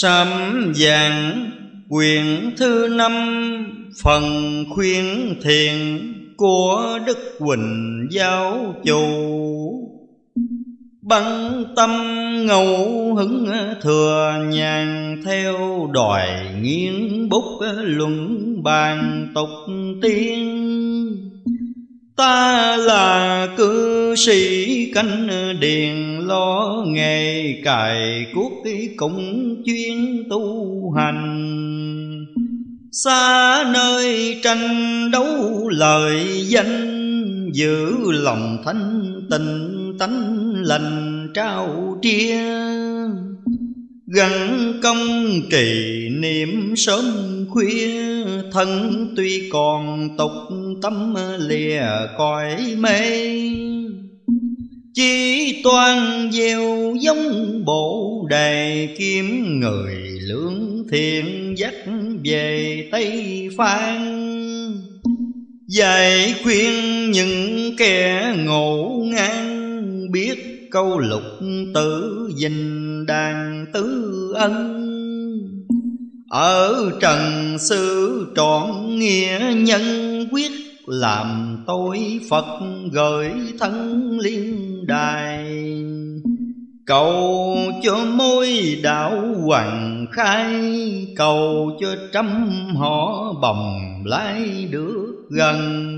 Sám giảng quyển thứ năm, Phần khuyên thiện của Đức Quỳnh Giáo Chủ. Băng tâm ngẫu hứng thừa nhàn Theo đòi nghiến bút luận bàn tục tiên. Ta là cư sĩ canh điền, lo nghề cài cuốc cũng chuyên tu hành. Xa nơi tranh đấu lời danh, giữ lòng thanh tình tánh lành trao tria gắn công trì niệm sớm khuya, thân tuy còn tục tâm lìa cõi mê. Chỉ toàn gieo giống bộ đề kiếm người lương thiện dắt về tây phan. Dạy khuyên những kẻ ngộ ngang, biết câu lục tử dình đàn tứ ân. Ở trần sư trọn nghĩa nhân quyết, làm tôi Phật gửi thân liên đài. Cầu cho môi đạo hoàng khai, Cầu cho trăm họ bồng lái được gần.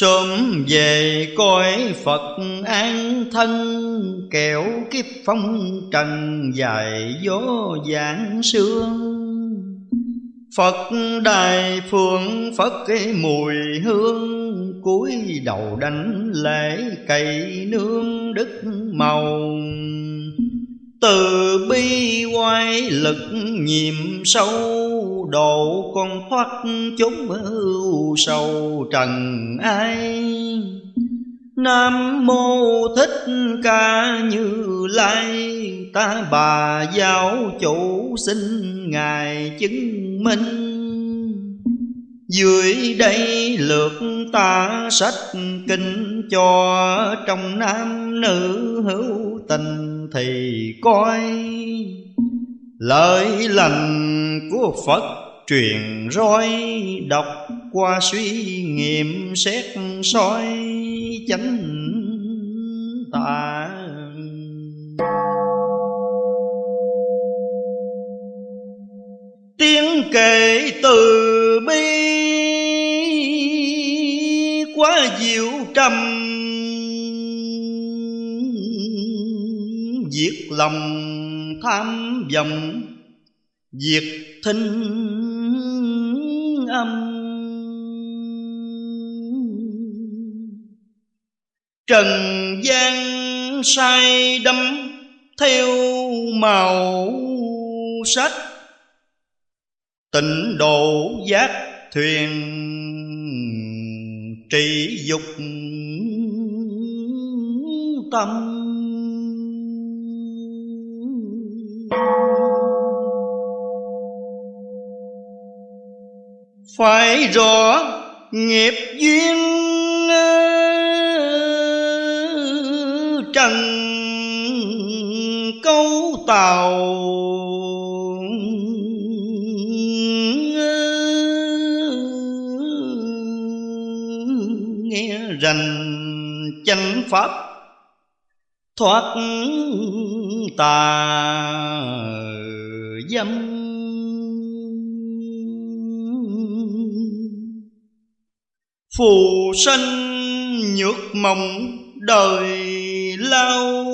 Sớm về coi Phật an thân, Kẻo kiếp phong trần dài gió giảng sương. Phật đài phương, Phật cái mùi hương, cúi đầu đánh lễ cày nương đức màu. Từ bi oai lực nhiệm sâu độ con thoát chúng ưu sầu trần ai. Nam mô thích ca như lai, Ta bà giáo chủ xin Ngài chứng minh. Dưới đây lượt ta sách kinh cho Trong nam nữ hữu tình thì coi. Lời lành của Phật. Truyền roi, Đọc qua suy nghiệm, xét soi chánh tà tiếng kể từ bi, quá diệu trầm. Diệt lòng tham vọng diệt thinh âm. Trần gian say đắm theo màu sách Tịnh độ giác thuyền trị dục tâm. Phải rõ nghiệp duyên ờ, trần câu tàu ờ, nghe rành chánh pháp thoát tà dâm. Phù sanh nhược mộng đời lao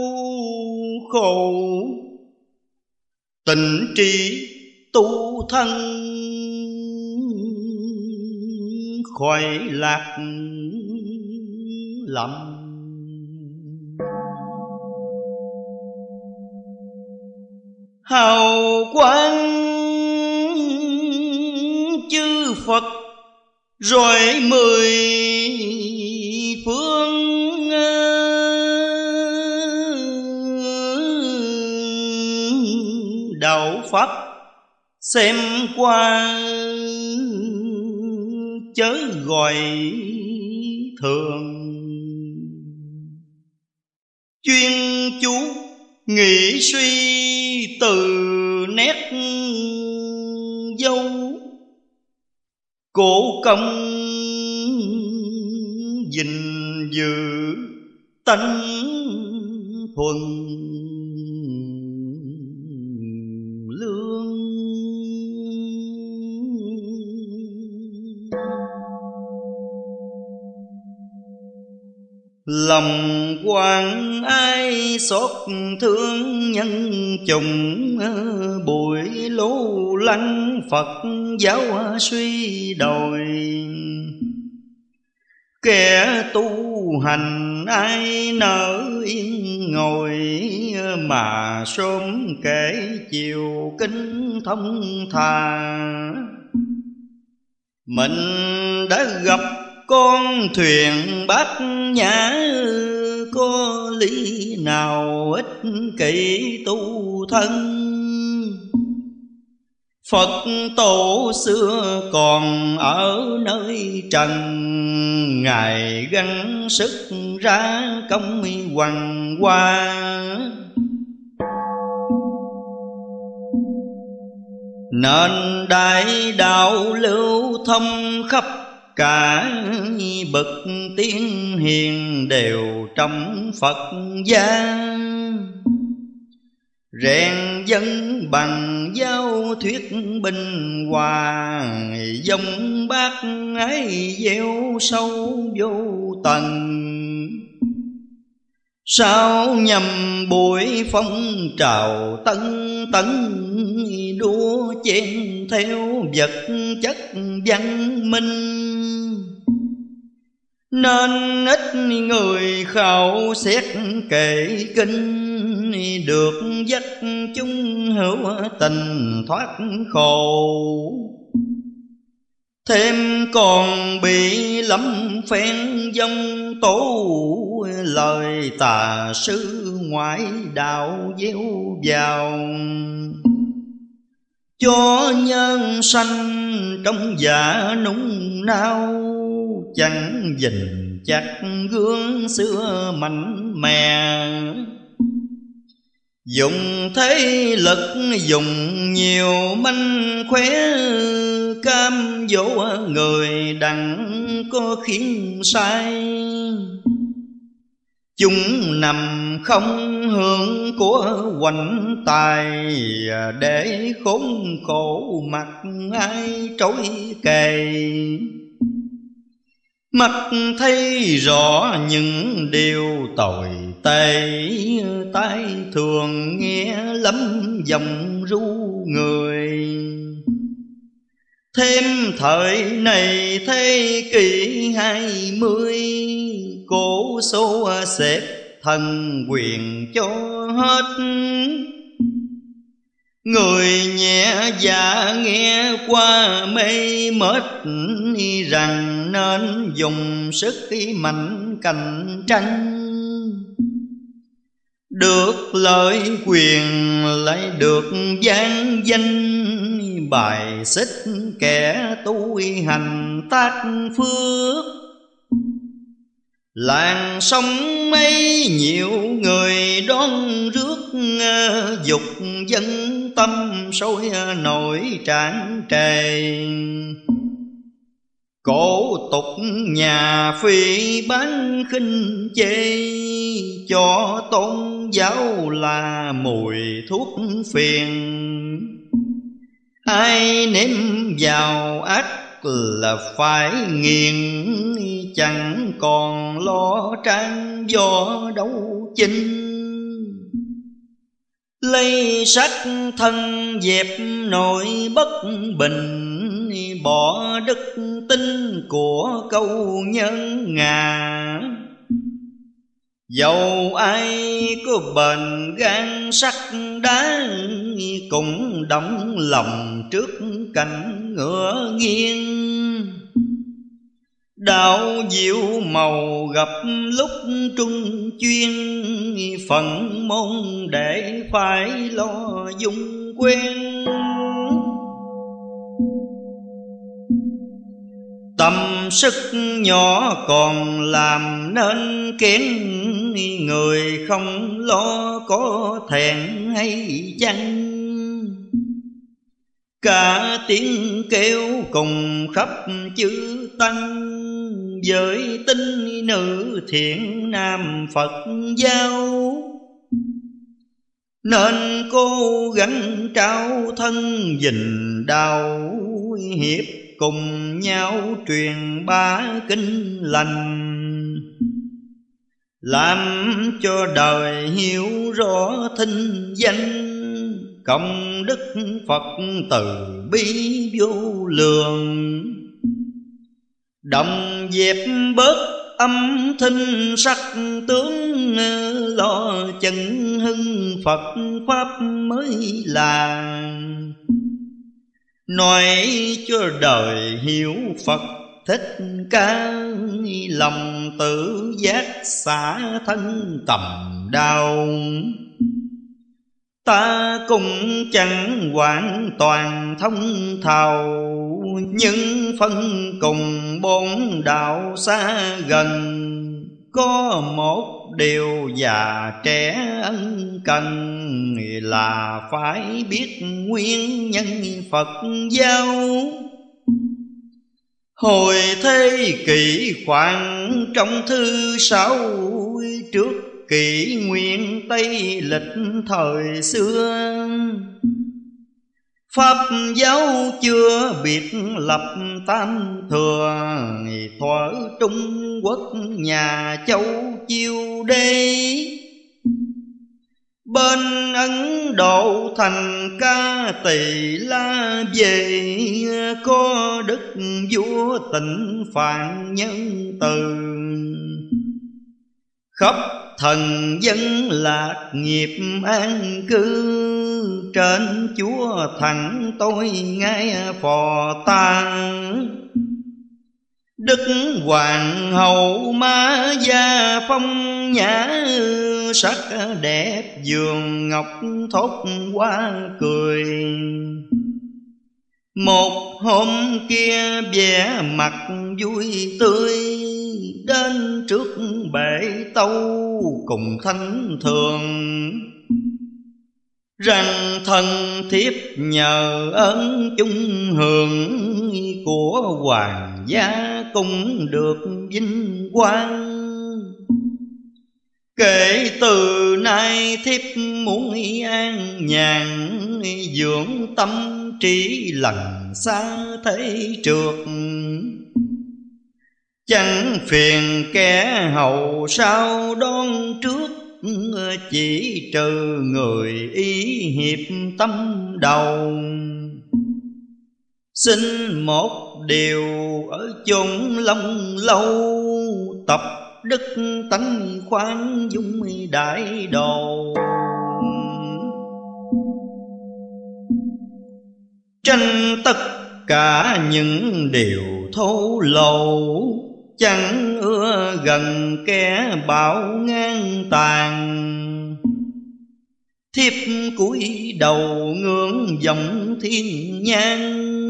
khổ. Tình trí tu thân khỏi lạc lầm hào quang chư phật rồi mười phương ờ, đạo pháp xem qua chớ gọi thường. Chuyên chú nghĩ suy từ nét dâu cổ công gìn giữ tánh thuần lòng quan ai xót thương nhân chồng ờ, bụi lũ lăng phật giáo suy đồi. Kẻ tu hành ai nỡ yên ngồi ờ, mà sớm kể chiều kinh thông thà. Mình đã gặp con thuyền bát nhã có lý nào ích kỷ tu thân? Phật tổ xưa còn ở nơi trần, Ngài gắng sức ra công hoàng hoa. Nên đại đạo lưu thông khắp cả bậc tiên hiền đều trong Phật gia. Rèn dân bằng giao thuyết bình hòa dòng bác ấy gieo sâu vô tầng sao nhầm buổi phong trào tân tấn chuyện chen theo vật chất văn minh. Nên ít người khảo xét kệ kinh, được dắt chúng hữu tình thoát khổ. Thêm còn bị lắm phen dông tố, lời tà sư ngoại đạo gieo vào cho nhân sanh trong dạ nung nao, chẳng dình chặt gương xưa mạnh mẽ. Dùng thế lực dùng nhiều manh khóe, Cam dỗ người đặng có khiến sai. Chúng nằm không hưởng của hoành tài, Để khốn khổ mặt ai trối kề. Mắt thấy rõ những điều tội tệ, Tai thường nghe lắm dòng ru người. Thêm thời này thế kỷ hai mươi, Cổ số xếp thần quyền cho hết. Người nhẹ dạ nghe qua mê mệt, Rằng nên dùng sức mạnh cạnh tranh. Được lợi quyền lại được gian danh. Bài xích kẻ tu hành tác phước. Làng sông mấy nhiều người đón rước, Dục dân tâm sôi nổi tràn trề. Cổ tục nhà phi bán khinh chê, Cho tôn giáo là mùi thuốc phiền. Ai nếm vào ác là phải nghiền, Chẳng còn lo trang do đấu chinh. Lấy sách thân dẹp nội bất bình Bỏ đức tin của câu nhân ngà Dầu ai có bền gan sắt đá Cũng đóng lòng trước cảnh ngựa nghiêng. Đạo diệu màu gặp lúc trung chuyên Phận môn để phải lo dung quen Tâm sức nhỏ còn làm nên kén Người không lo có thẹn hay chăng? Cả tiếng kêu cùng khắp chữ tăng Với tinh nữ thiện nam Phật giáo. Nên cố gắng trao thân dình đau hiệp Cùng nhau truyền bá kinh lành, Làm cho đời hiểu rõ thinh danh công đức phật từ bi vô lượng. Đồng dẹp bớt âm thinh sắc tướng, lo chân hưng phật pháp mới là nói cho đời hiểu phật, thích ca lòng tự giác xả thân tầm đau. Ta cũng chẳng hoàn toàn thông thầu Nhưng phân cùng bốn đạo xa gần. Có một đều già trẻ ân cần Là phải biết nguyên nhân Phật giáo. Hồi thế kỷ khoảng trong thư sáu trước kỷ nguyên tây lịch thời xưa Pháp giáo chưa biệt lập tam thừa Thuở Trung Quốc nhà châu chiêu đây, Bên Ấn Độ thành ca tỳ la về Có đức vua tịnh phạn nhân từ khắp thần dân lạc nghiệp an cư. Trên chúa thẳng tôi ngay phò tang. Đức hoàng hậu ma gia phong nhã sắc đẹp giường ngọc thốt qua cười một hôm kia vẻ mặt vui tươi, Đến trước bể tâu cùng thánh thường. Rằng thần thiếp nhờ ơn chung hưởng Của hoàng gia cũng được vinh quang. Kể từ nay thiếp muốn an nhàn, Dưỡng tâm trí lần xa thế trượt Chẳng phiền kẻ hậu sau đón trước, Chỉ trừ người ý hiệp tâm đầu. Xin một điều ở chung lòng lâu, Tập đức tánh khoan dung đại đầu tranh tất cả những điều thô lậu chẳng ưa gần kẻ bảo ngang tàn. Thiếp cúi đầu ngưỡng dòng thiên nhang,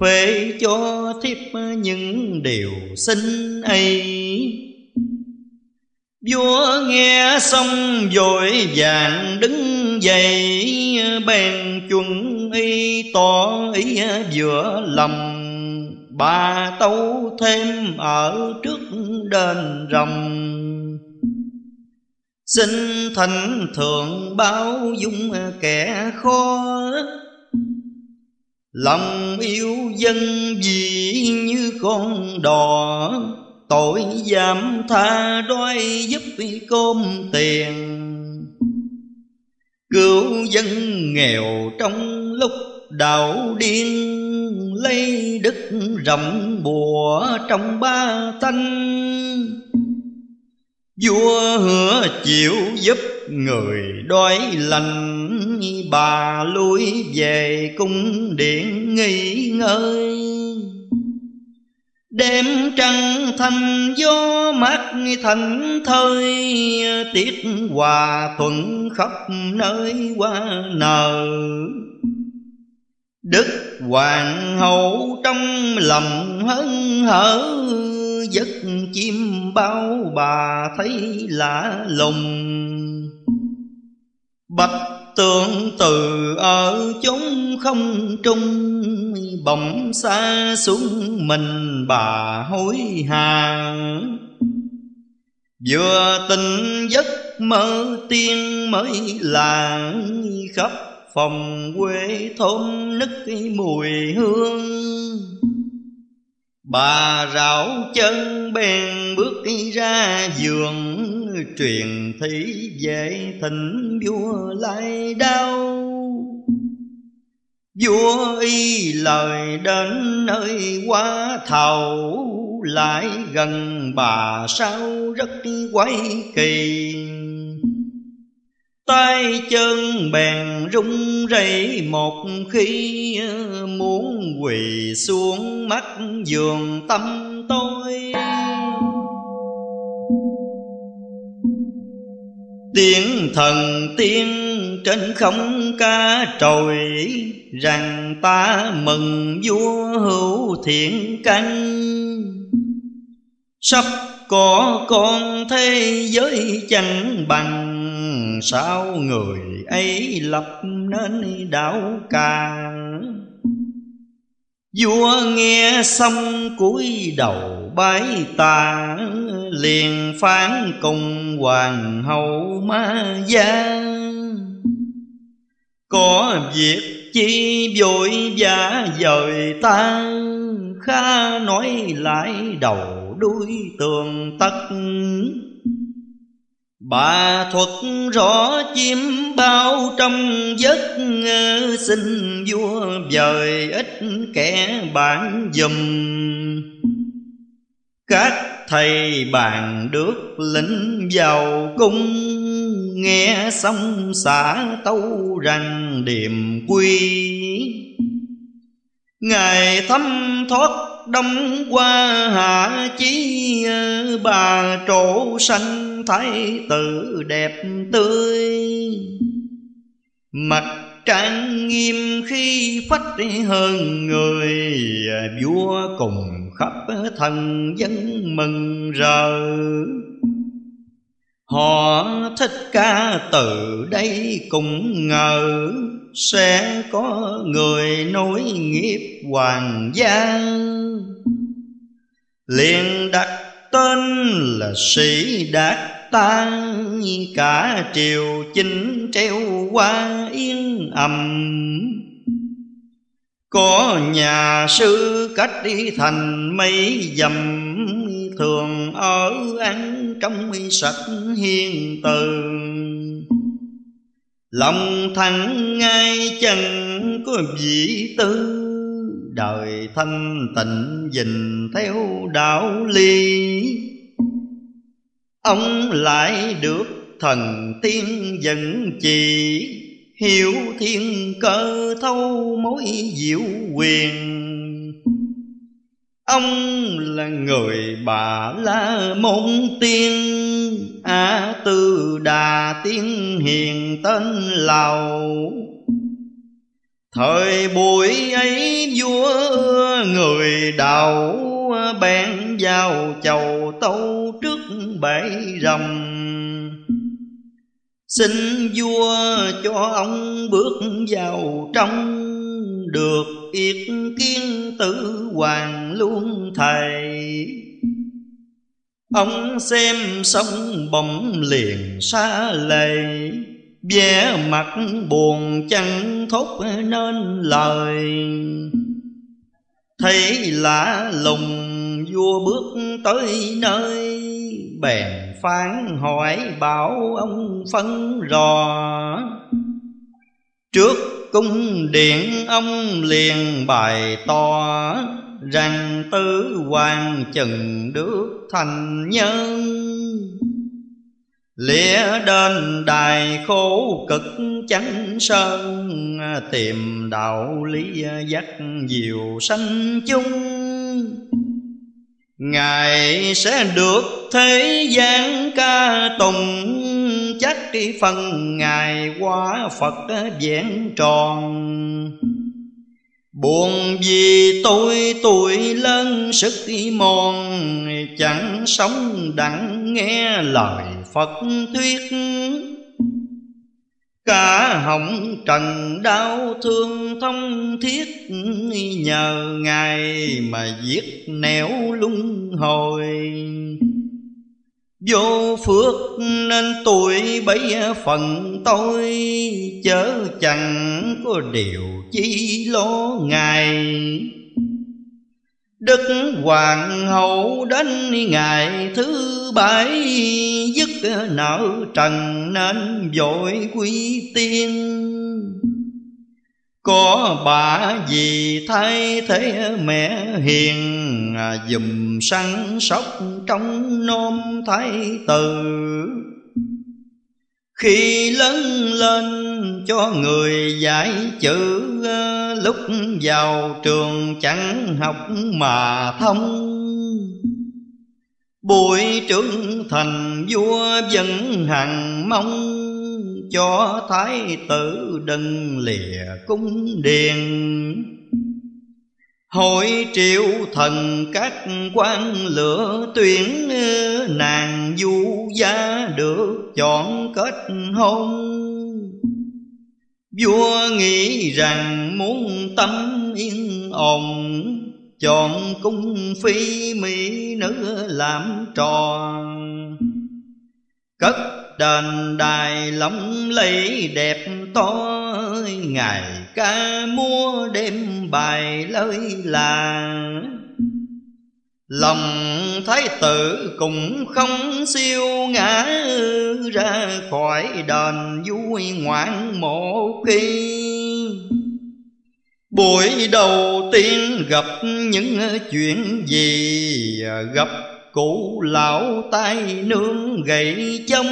phê cho thiếp những điều xinh ấy. Vua nghe xong vội vàng đứng dậy, Bèn chuẩn y tỏ ý vừa lòng Bà tấu thêm ở trước đền rồng Xin thành thượng báo dung kẻ khó. Lòng yêu dân vì như con đò Tội giảm tha đói giúp cơm tiền. Cứu dân nghèo trong lúc đạo điên, Lấy đức rộng bùa trong ba thanh. Vua hứa chịu giúp người đói lành, Bà lui về cung điện nghỉ ngơi. Đêm trăng thanh, gió mát thành thơi, Tiết hòa thuận khắp nơi qua nở. Đức hoàng hậu trong lòng hân hở, Giấc chim bao bà thấy lạ lùng. Bạch Tương từ ở chúng không trung, Bỗng xa xuống mình bà hối hà Vừa tình giấc mơ tiên mới là Khắp phòng quê thôn nức mùi hương. Bà rảo chân bèn bước ra giường Truyền thị về thỉnh vua lại đau Vua y lời đến nơi quá thầu Lại gần bà sao rất quái kỳ. Tay chân bèn rung rẩy một khi, muốn quỳ xuống mắt giường tâm tôi. Tiếng thần tiên trên không ca trồi, rằng ta mừng vua hữu thiện căn. Sắp có con thế giới chẳng bằng, sao người ấy lập nên đạo ca vua nghe xong cúi đầu bái tạ, liền phán cùng hoàng hậu ma gia. Có việc chi vội vã dời ta, kha nói lại đầu đuôi tường tất Bà thuật rõ chim bao trong giấc Xin vua vời ít kẻ bạn dùm. Các thầy bạn được lĩnh vào cung, Nghe xong xả tâu rằng điềm quy. Ngài thấm thoát đông qua hạ chí ờ, Bà trổ sanh thái tử đẹp tươi. Mặt trang nghiêm khi phách hơn người ờ, Vua cùng khắp thần dân mừng rỡ. Họ thích ca từ đây cũng ngờ, Sẽ có người nối nghiệp hoàng gia. Liền đặt tên là sĩ đạt ta cả triều chính treo qua yên ầm. Có nhà sư cách đi thành mấy dầm, thường ở ăn trong sạch hiền từ. Lòng thẳng ngay chân có vị tư, đời thanh tịnh dình theo đạo ly ông lại được thần tiên dẫn chỉ, hiểu thiên cơ thâu mối diệu quyền ông là người bà la môn tiên, a tư đà tiên hiền tên lầu. Thời buổi ấy vua người đầu bèn vào chầu tâu trước bể rầm Xin vua cho ông bước vào trong, Được yết kiến tử hoàng luôn thầy. Ông xem xong bỗng liền xa lầy, vẻ mặt buồn chẳng thốt nên lời. Thấy lạ lùng vua bước tới nơi, bèn phán hỏi bảo ông phân rò trước cung điện, ông liền bày to rằng tứ hoàng chừng được thành nhân. Lĩa đến đài khổ cực chánh sơn, tìm đạo lý dắt diệu sanh chung. Ngài sẽ được thế gian ca tùng chắc phần ngài qua phật vẹn tròn. Buồn vì tôi, tuổi lớn, sức mòn, Chẳng sống đặng nghe lời Phật thuyết. Cả hồng trần đau thương thông thiết, Nhờ Ngài mà giết nẻo luân hồi. Vô phước nên tuổi bấy phần tôi, Chớ chẳng có điều chi lo ngài Đức Hoàng hậu đến ngày thứ bảy Dứt nợ trần nên vội quy tiên. Có bà gì thay thế mẹ hiền à, Dùm săn sóc trong nôm thái tử. Khi lớn lên cho người dạy chữ à, Lúc vào trường chẳng học mà thông. Buổi trưởng thành vua vẫn hằng mong cho thái tử đừng lìa cung điện Hội triệu thần các quan lựa tuyển Nàng du gia được chọn kết hôn. Vua nghĩ rằng muốn tâm yên ổn Chọn cung phi mỹ nữ làm tròn, Cất đền đài lộng lẫy đẹp to Ngày ca múa đêm bài lời là. Lòng thái tử cũng không siêu ngã Ra khỏi đền vui ngoạn một khi. Buổi đầu tiên gặp những chuyện gì, Gặp cụ lão tay nương gậy chông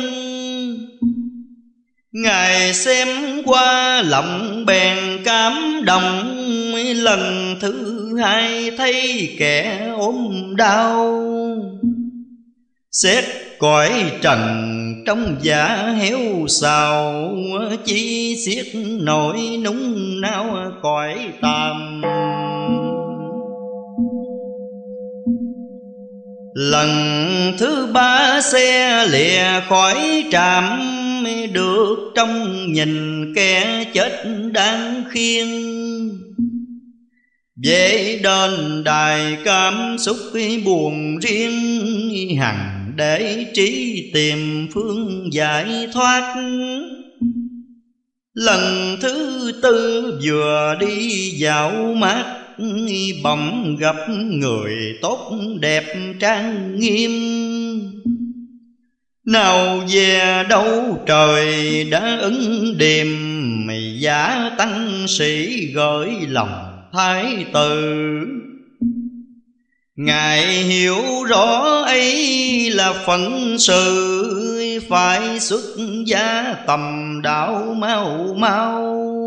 Ngài xem qua lòng bèn cảm động. Lần thứ hai thấy kẻ ốm đau. Xét cõi trần trong giả héo xào, Chi xiết nổi núng nao cõi tàm. Lần thứ ba xe lìa khỏi trạm, Được trong nhìn kẻ chết đang khiêng. Về đền đài cảm xúc buồn riêng, Hằng để trí tìm phương giải thoát. Lần thứ tư vừa đi dạo mát bỗng gặp người tốt đẹp trang nghiêm. Nào về đâu trời đã ứng điềm mày giả tăng sĩ gửi lòng thái tử. Ngài hiểu rõ ấy là phận sự, Phải xuất gia tầm đạo mau mau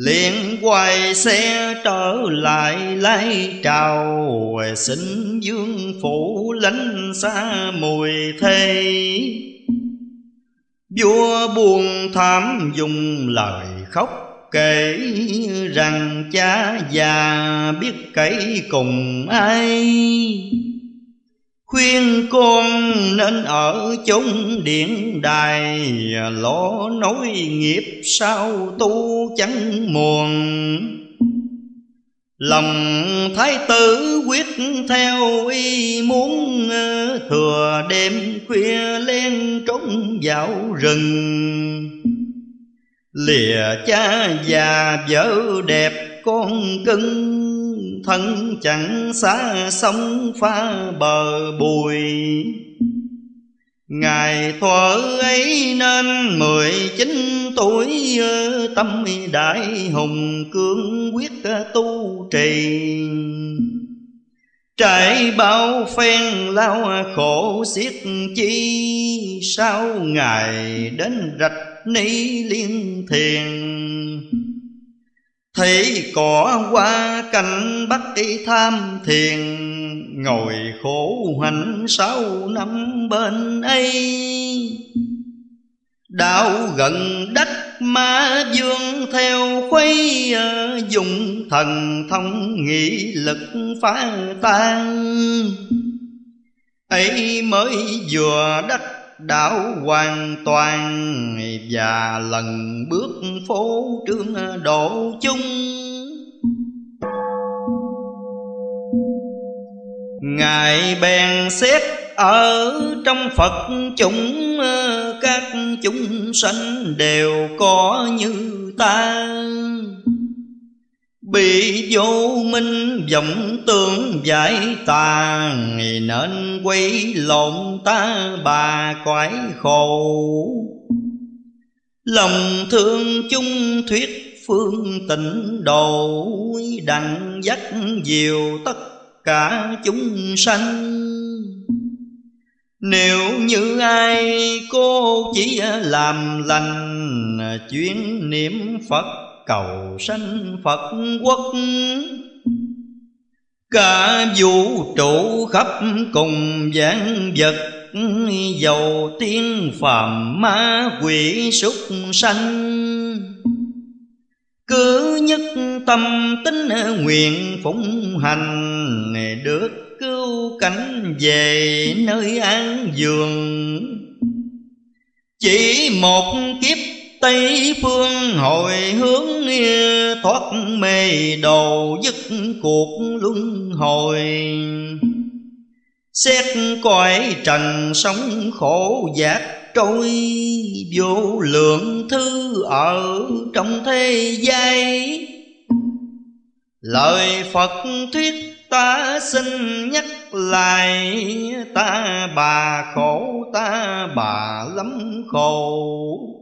liền quay xe trở lại lấy trào xin dương phủ lánh xa mùi thê. Vua buồn thảm dùng lời khóc kể rằng cha già biết cậy cùng ai. Khuyên con nên ở chốn điện đài, lỗ nối nghiệp sao tu chẳng muộn. Lòng thái tử quyết theo ý muốn, Thừa đêm khuya lên trốn vào rừng. Lìa cha già vợ đẹp con cưng thân chẳng xa sông pha bờ bùi. Ngài thuở ấy nên mười chín tuổi, Tâm đại hùng cương quyết tu trì. Trải bao phen lao khổ xiết chi, Sao Ngài đến rạch ni liên thiền? Thấy cỏ qua cành bắt y tham thiền, Ngồi khổ hạnh sáu năm bên ấy. Đạo gần đất ma dương theo khuấy ờ, Dùng thần thông nghị lực phá tan. Ấy mới vừa đắc đảo hoàn toàn, và lần bước phố trương độ chung. Ngài bèn xét ở trong phật chúng các chúng sanh đều có như ta. Bị vô minh vọng tưởng giải tà Nên quay lộn ta bà quái khổ. Lòng thương chung thuyết phương tịnh độ Đặng dắt diệu tất cả chúng sanh. Nếu như ai cô chỉ làm lành Chuyên niệm Phật cầu sanh Phật quốc. Cả vũ trụ khắp cùng vạn vật Dầu tiên phàm ma quỷ súc sanh. Cứ nhất tâm tính nguyện phụng hành, Được cứu cánh về nơi an giường. Chỉ một kiếp Tây phương hồi hướng thoát mê đầu dứt cuộc luân hồi. Xét cõi trần sống khổ giác trôi, Vô lượng thư ở trong thế gian. Lời Phật thuyết ta xin nhắc lại, Ta bà khổ, ta bà lắm khổ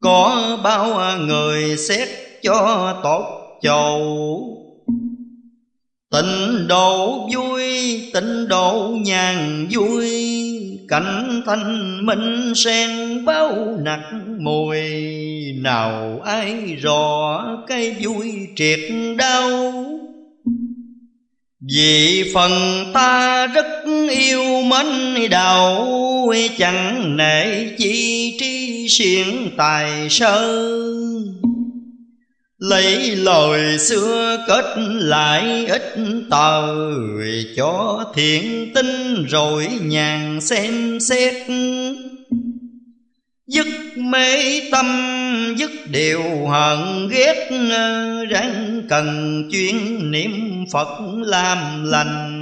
có bao người xét cho tốt chầu. Tịnh độ vui, tịnh độ nhàn vui Cảnh thanh minh sen bao nặc mùi. Nào ai rõ cái vui triệt đau? Vì phần ta rất yêu mến đạo Chẳng nể chi tri siêng tài sơ. Lấy lời xưa kết lại ít tờ, Cho thiện tinh rồi nhàn xem xét. Dứt mê tâm, dứt điều hận ghét, Ráng cần chuyên niệm Phật làm lành.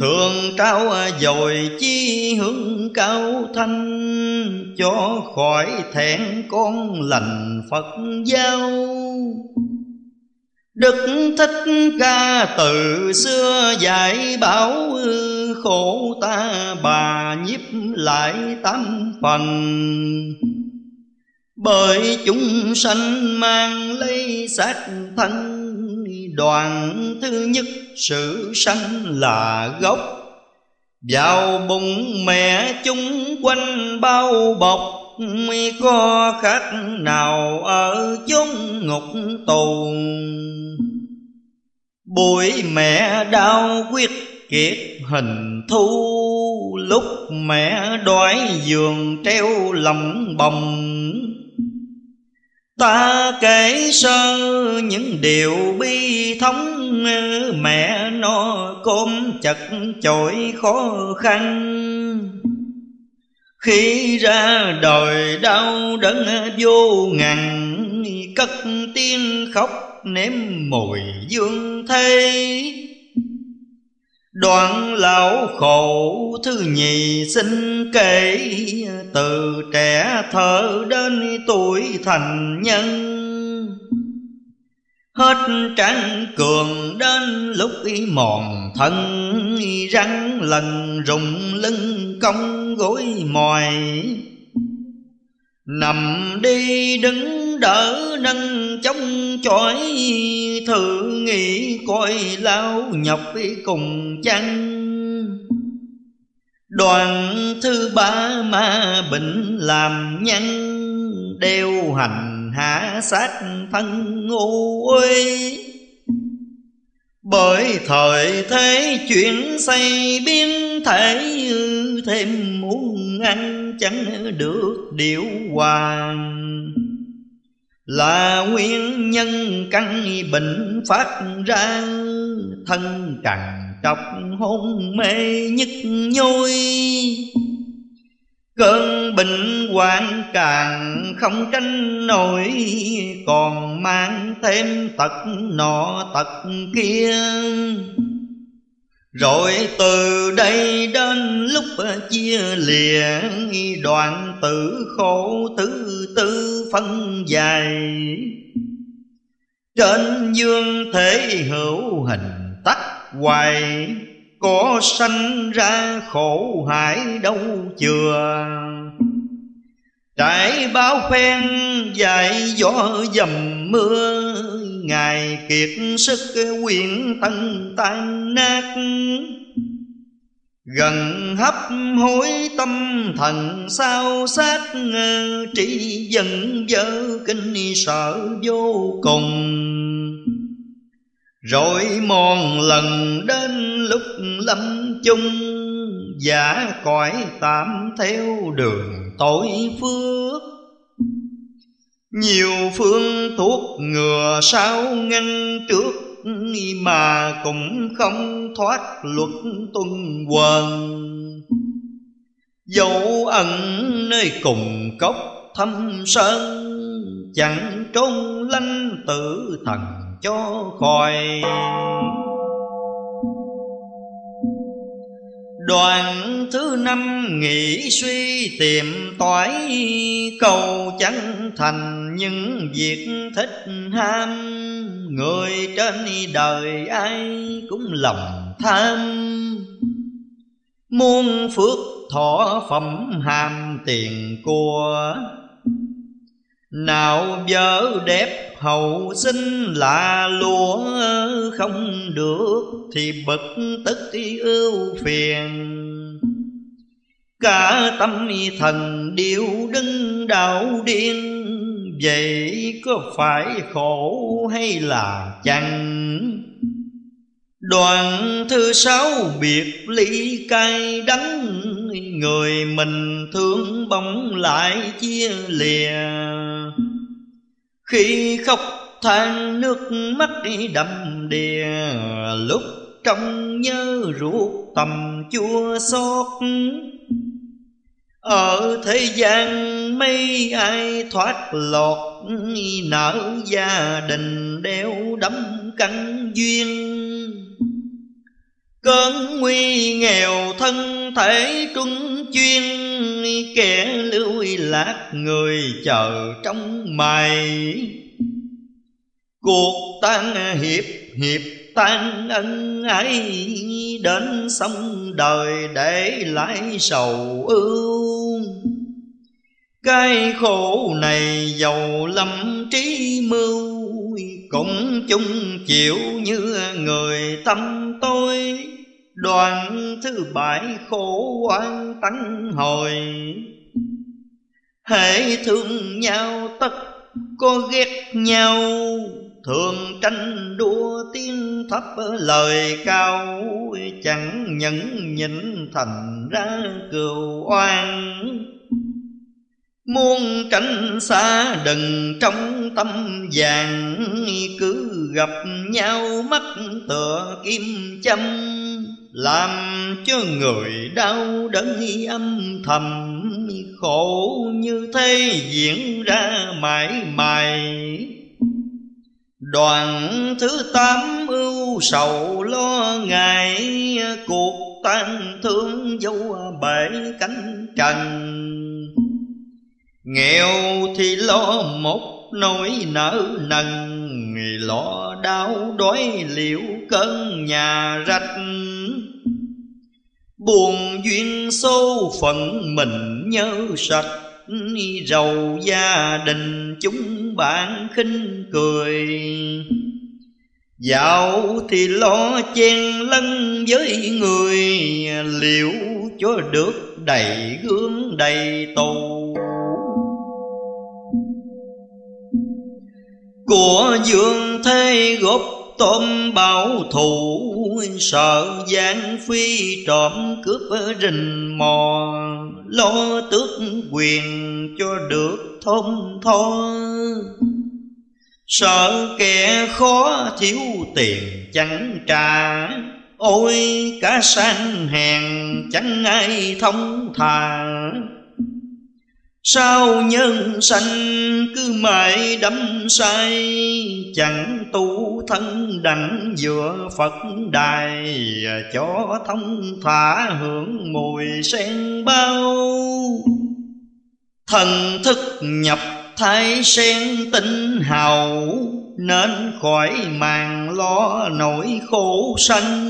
Thường trao dồi chi hướng cao thanh, Cho khỏi thẹn con lành Phật giáo Đức Thích Ca từ xưa dạy bảo, khổ ta bà nhiếp lại tám phần. Bởi chúng sanh mang lấy xác thân Đoàn thứ nhất, sự sanh là gốc. Vào bụng mẹ chúng quanh bao bọc, có khác nào ở chốn ngục tù Bụi mẹ đau quyết kiệt hình thu Lúc mẹ đói giường treo lòng bồng. Ta kể sơ những điều bi thống, Mẹ nó côm chật chội khó khăn. Khi ra đời đau đớn vô ngàn Cất tiếng khóc nếm mùi dương thế Đoạn lão khổ thứ nhì sinh kể Từ trẻ thơ đến tuổi thành nhân. Hết trắng cường đến lúc mòn thân Răng lần rụng lưng cong gối mỏi Nằm đi đứng đỡ nâng chống chói Thử nghĩ coi lao nhọc cùng chăng. Đoàn thứ ba ma bệnh làm nhân Đeo hành hạ sát thân ngu uy. Bởi thời thế chuyển xây biến thể, thêm muốn ăn chẳng được điệu hoàng là nguyên nhân căn bệnh phát ra, thân trần trọc hôn mê nhức nhối. Cơn bệnh hoạn càng không tránh nổi, Còn mang thêm tật nọ tật kia. Rồi từ đây đến lúc ờ, chia lìa, Đoạn tử khổ tứ tư phân dài. Trên dương thể hữu hình tắc hoài, có sanh ra khổ hải đâu chừa trải bao phen dài gió dầm mưa, ngài kiệt sức quyền thân tan nát. Gần hấp hối tâm thần sao sát trí dần dơ kinh sợ vô cùng. Rồi mòn lần đến lúc lâm chung, Giả cõi tạm theo đường tội phước. Nhiều phương thuốc ngừa sao ngăn trước, Mà cũng không thoát luật tuân quần. Dẫu ẩn nơi cùng cốc thâm sơn, Chẳng trốn lanh tử thần cho khỏi. Đoàn thứ năm, nghĩ suy tìm toái Cầu chẳng thành những việc thích ham. Người trên đời ai cũng lòng tham. Muôn phước thọ phẩm hàm tiền của nào vợ đẹp hậu sinh là lúa Không được thì bực tức ưu phiền. Cả tâm thần điêu đứng đạo điên, Vậy có phải khổ hay là chẳng Đoạn thứ sáu biệt ly cay đắng Người mình thương bóng lại chia lìa. Khi khóc, than nước mắt đầm đìa. Lúc trong nhớ ruột tầm chua xót. Ở thế gian mấy ai thoát lọt, Nợ gia đình đeo đắm căn duyên. Cơn nguy nghèo thân thể trung chuyên, Kẻ lưu lạc người chờ trong mày. Cuộc tan hiệp hiệp tan ân ấy Đến xong đời để lại sầu ưu. Cái khổ này giàu lắm trí mưu, Cũng chung chịu như người tâm tôi. Đoàn thứ bảy khổ oan tánh hồi. Hãy thương nhau tất có ghét nhau, Thường tranh đua tiếng thấp lời cao, Chẳng nhẫn nhịn thành ra cừu oan. Muôn cảnh xa đừng trong tâm vàng, Cứ gặp nhau mắt tựa kim châm. Làm cho người đau đớn âm thầm, Khổ như thế diễn ra mãi mãi. Đoàn thứ tám ưu sầu lo ngại, Cuộc tan thương dấu bể cánh trần. Nghèo thì lo một nỗi nợ nần, Lo đau đói liệu cơn nhà rách. Buồn duyên số phận mình nhớ sạch, Giàu gia đình chúng bạn khinh cười. Dạo thì lo chen lân với người Liệu cho được đầy gương đầy tù. Của dương thế gốc tôm bảo thủ Sợ gian phi trộm cướp rình mò. Lo tước quyền cho được thông tho. Sợ kẻ khó thiếu tiền chẳng trả. Ôi, cả sang hèn chẳng ai thông thà. Sao nhân sanh cứ mãi đắm say? Chẳng tu thân đảnh giữa Phật đài Cho thông thả hưởng mùi sen bao. Thần thức nhập thái sen tinh hào, Nên khỏi màng lo nỗi khổ sanh.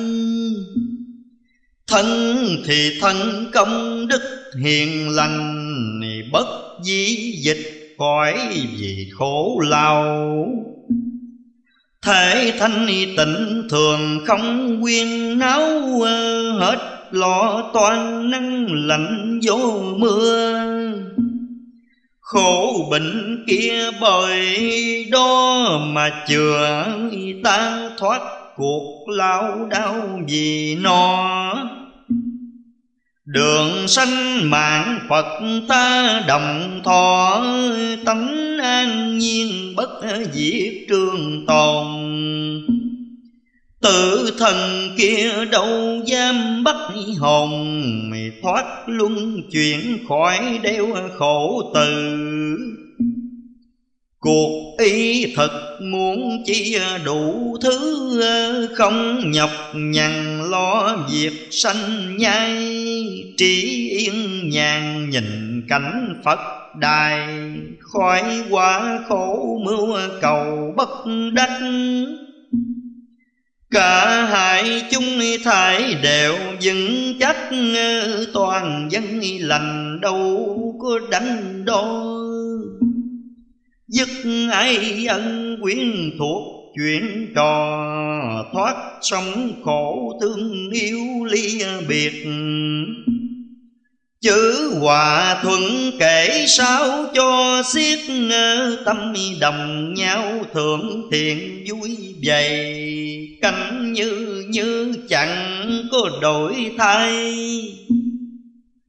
Thân thì thân công đức hiền lành Bất di dịch, khỏi vì khổ lao Thể thanh tịnh thường không quyên náo Hết, lo toan nắng lạnh vô mưa. Khổ bệnh kia bởi đó mà chừa ta thoát cuộc lao đau vì nó. Đường sanh mạng Phật ta đồng thọ Tánh an nhiên bất diệt trường tồn. Tự thần kia đâu giam bắt hồn, thoát luân chuyển khỏi đeo khổ từ. Cuộc ý thật muốn chỉ đủ thứ ờ, Không nhọc nhằn lo việc sanh nhai. Trí yên nhàn nhìn cảnh Phật đài, Khỏi quá khổ mưu cầu bất đắc. Cả hai chúng thải đều vững chắc ờ, Toàn dân lành đâu có đánh đôi Dứt ai ân quyến thuộc chuyện trò, Thoát sống khổ thương yêu ly biệt. Chữ hòa thuận kể sao cho xiết Tâm đồng nhau thượng thiện vui vầy. Cánh như như chẳng có đổi thay.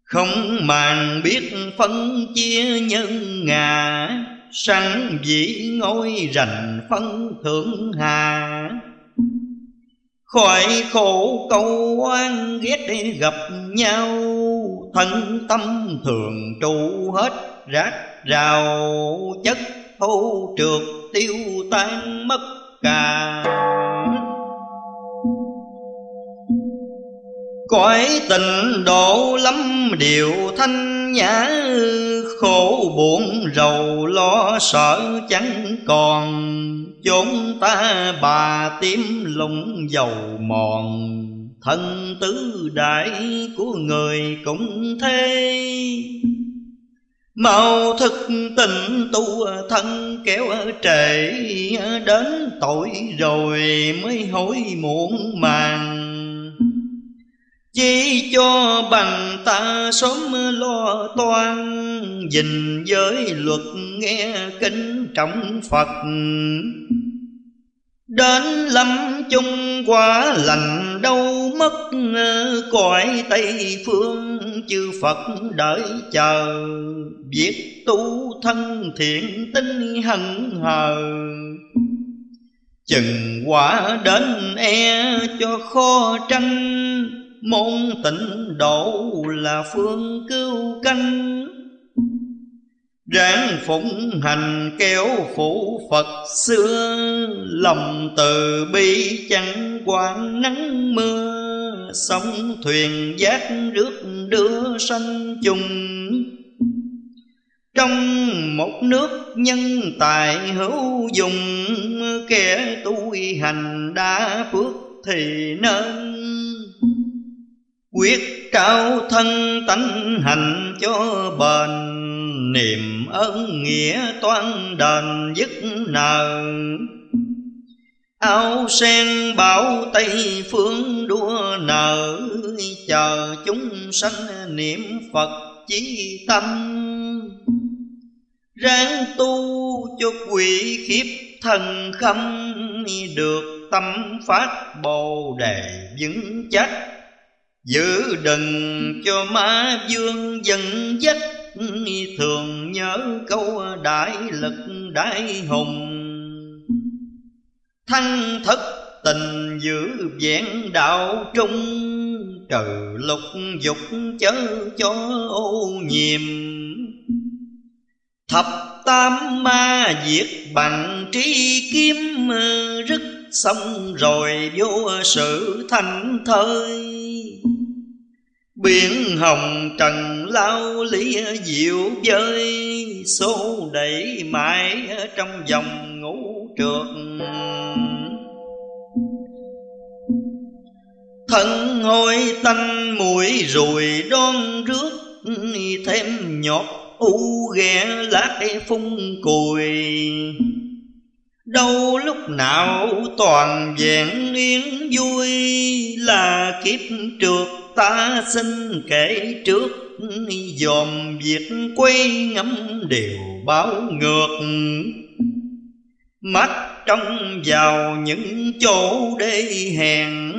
Không màng biết phân chia nhân ngà sẵn dĩ ngôi rành phân thượng hà. Khỏi khổ câu oan ghét gặp nhau, thân tâm thường trụ hết rác rào, chất thô trượt tiêu tan mất cả. Cõi tình độ lắm điều thanh nhã, khổ buồn rầu lo sợ chẳng còn. Chốn ta bà tím lùng dầu mòn, thân tứ đại của người cũng thế. Mau thức tình tu thân kéo trễ, Đến tội rồi mới hối muộn màng chỉ cho bằng ta sớm lo toan, Dình giới luật nghe kính trọng Phật. Đến lâm chung quả lành đâu mất, Cõi Tây phương chư Phật đợi chờ. Việc tu thân thiện tinh hận hờ. Chừng quả đến e cho khó tranh Môn tịnh độ là phương cứu canh. Ráng phụng hành kéo phụ Phật xưa, Lòng từ bi chẳng quản nắng mưa. Sóng thuyền giác rước đưa sanh chung. Trong một nước nhân tài hữu dùng Kẻ tu hành đã phước thì nên Quyết trao thân tánh hành cho bền, Niềm ơn nghĩa toan đền dứt nợ. Áo sen bảo Tây phương đua nở Chờ chúng sanh niệm Phật chí tâm. Ráng tu cho quỷ khiếp thần khâm, Được tâm phát bồ đề vững chắc. Giữ đừng cho ma vương dần dắt, Thường nhớ câu đại lực đại hùng. Thăng thất tình giữ vẹn đạo trung, trừ lục dục chớ cho ô nhiễm thập tam ma diệt bằng trí kiếm ờ, rứt xong rồi vô sự thành thơi Biển hồng trần lao lý diệu vơi, Xô đẩy mãi trong vòng ngũ trượt. Thân hôi tanh mũi rồi đón rước Thêm nhọt u ghé lát phun cùi. Đâu lúc nào toàn vẹn yên vui Là kiếp trượt ta xin kể trước. Dòm việc quay ngắm đều báo ngược. Mắt trong vào những chỗ đê hèn,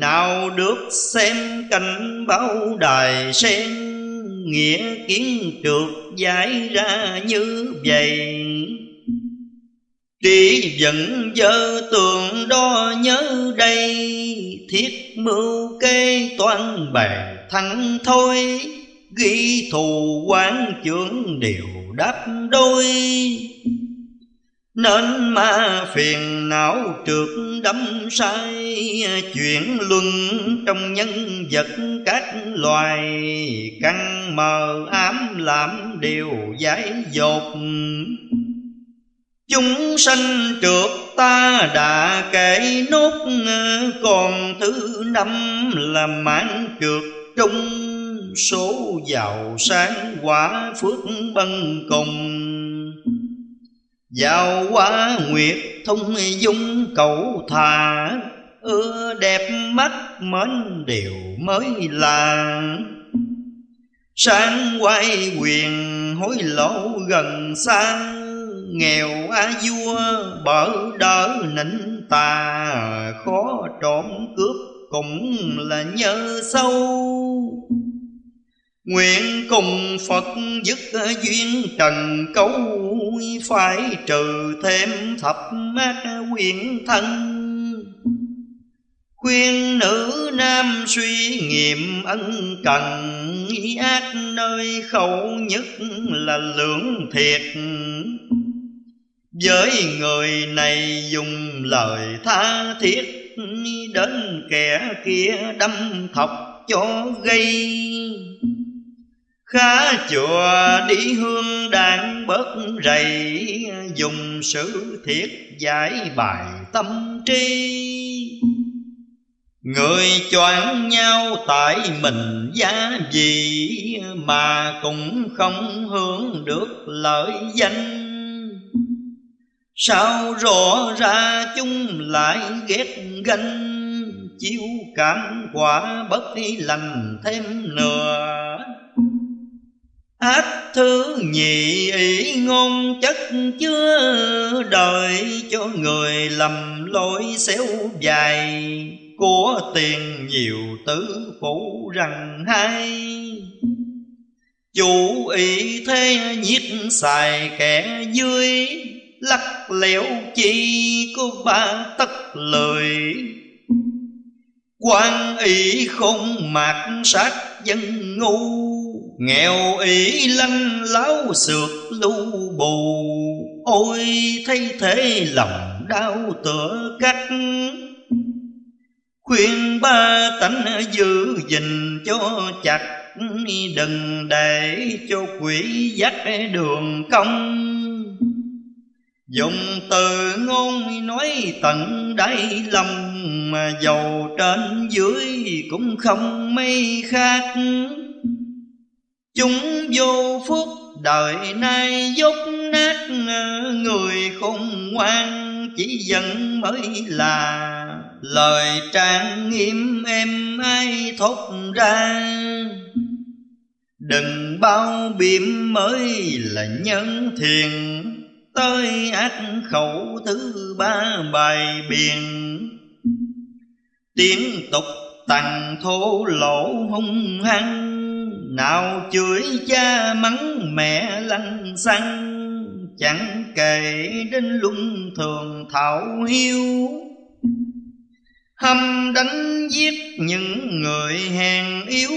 nào được xem cảnh báo đài sen nghĩa kiến trượt giải ra như vậy. Trí vẫn dơ tường đo nhớ đây, Thiết mưu kê toan bè thắng thôi. Ghi thù quán trưởng đều đáp đôi. Nên ma phiền não trượt đắm sai Chuyện luân trong nhân vật các loài Căng mờ ám làm điều giải dột. Chúng sanh trượt ta đã kể nốt, Còn thứ năm là mãn trượt trung, Số giàu sáng quả phước bân cùng. Giàu quá nguyệt thông dung cầu thà Ưa đẹp mắt mến điều mới là Sáng quay quyền hối lỗ gần xa, nghèo a vua bỡ đỡ nịnh tà. Khó trộm cướp cũng là nhớ sâu Nguyện cùng Phật dứt duyên trần cấu Phải trừ thêm thập ác quyền thân. Khuyên nữ nam suy nghiệm ân cần Ác nơi khẩu nhất là lưỡng thiệt. Với người này dùng lời tha thiết, Đến kẻ kia đâm thọc cho gây. Khá chùa đi hương đàn bớt rầy, Dùng sự thiết giải bài tâm trí Người choáng nhau tại mình giá gì Mà cũng không hướng được lợi danh. Sao rõ ra chung lại ghét ganh, Chiếu cảm quả bất đi lành thêm nữa Ách thứ nhị ý ngôn chất chưa đời Cho người lầm lỗi xéo dài. Của tiền nhiều tứ phủ rằng hai Chủ ý thế nhiết xài kẻ dưới, lắc lẻo chi có ba tất lời. Quan ý không mạc sát dân ngu nghèo ý lanh láo sượt lưu bù. Ôi thay thế lòng đau tựa cắt. Khuyên ba tánh giữ gìn cho chặt, đừng để cho quỷ dắt đường công Dùng từ ngôn nói tận đáy lòng, Mà giàu trên dưới cũng không mấy khác. Chúng vô phúc đời nay dốc nát Người khôn ngoan chỉ giận mới là. Lời trang nghiêm em ai thốt ra, Đừng bao biểm mới là nhân thiền tới ác khẩu thứ ba bài biển tiếng tục tằng thô lỗ hung hăng nào chửi cha mắng mẹ lăng xăng, chẳng kể đến luân thường thảo hiu. Hâm đánh giết những người hèn yếu,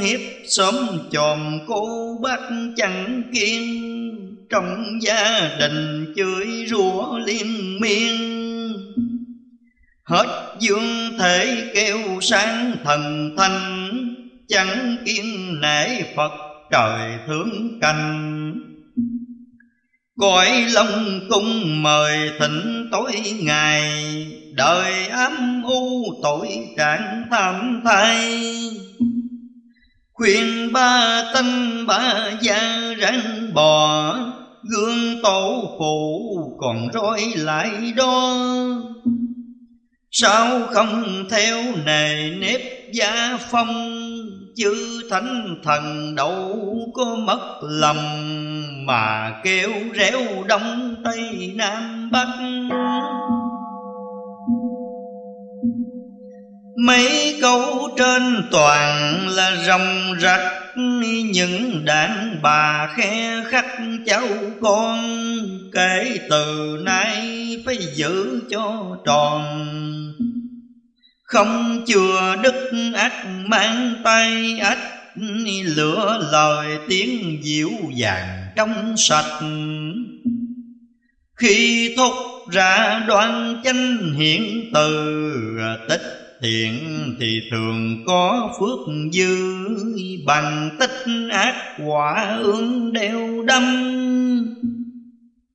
hiếp xóm chòm cô bác chẳng kiên trong gia đình chửi rủa liên miên. Hết dương thể kêu sang thần thanh chẳng kiên nể phật trời thương canh. Cõi long cung mời thịnh tối ngày, đời ám u tội trạng tham thay. Khuyên ba tân ba gia ráng bò, gương tổ phụ còn rối lại đó. Sao không theo nề nếp gia phong? Chư thánh thần đâu có mất lầm mà kêu réo đông tây nam bắc. Mấy câu trên toàn là rồng rạch những đàn bà khe khắc cháu con, kể từ nay phải giữ cho tròn không chừa đức ác mang tay ách, lửa lời tiếng dịu dàng trong sạch. Khi thúc ra đoan chánh hiện từ, tích thiện thì thường có phước dư. Bằng tích ác quả ương đeo đâm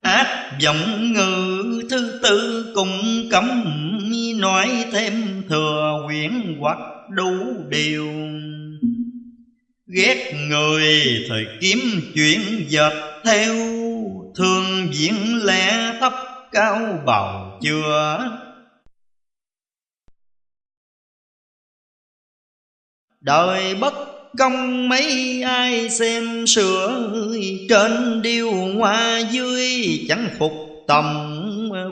ác vọng ngữ thứ tư cùng cấm, nói thêm thừa quyển hoặc đủ điều. Ghét người thời kiếm chuyện dệt theo thương diễn lẽ thấp cao bầu chưa đời bất công mấy ai xem sửa trên điêu hoa dưới, chẳng phục tầm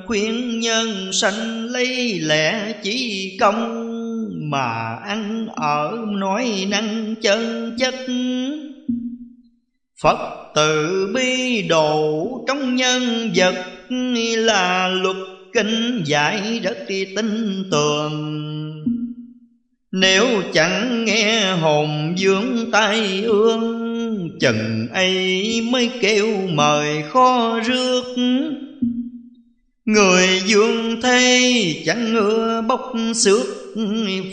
khuyên nhân sanh lấy lẽ chỉ công mà ăn ở nói năng chân chất. Phật tự bi độ trong nhân vật là luật kinh giải rất tin tường nếu chẳng nghe hồn dưỡng tay ương, Chừng ấy mới kêu mời kho rước. Người dương thế chẳng ưa bốc xước,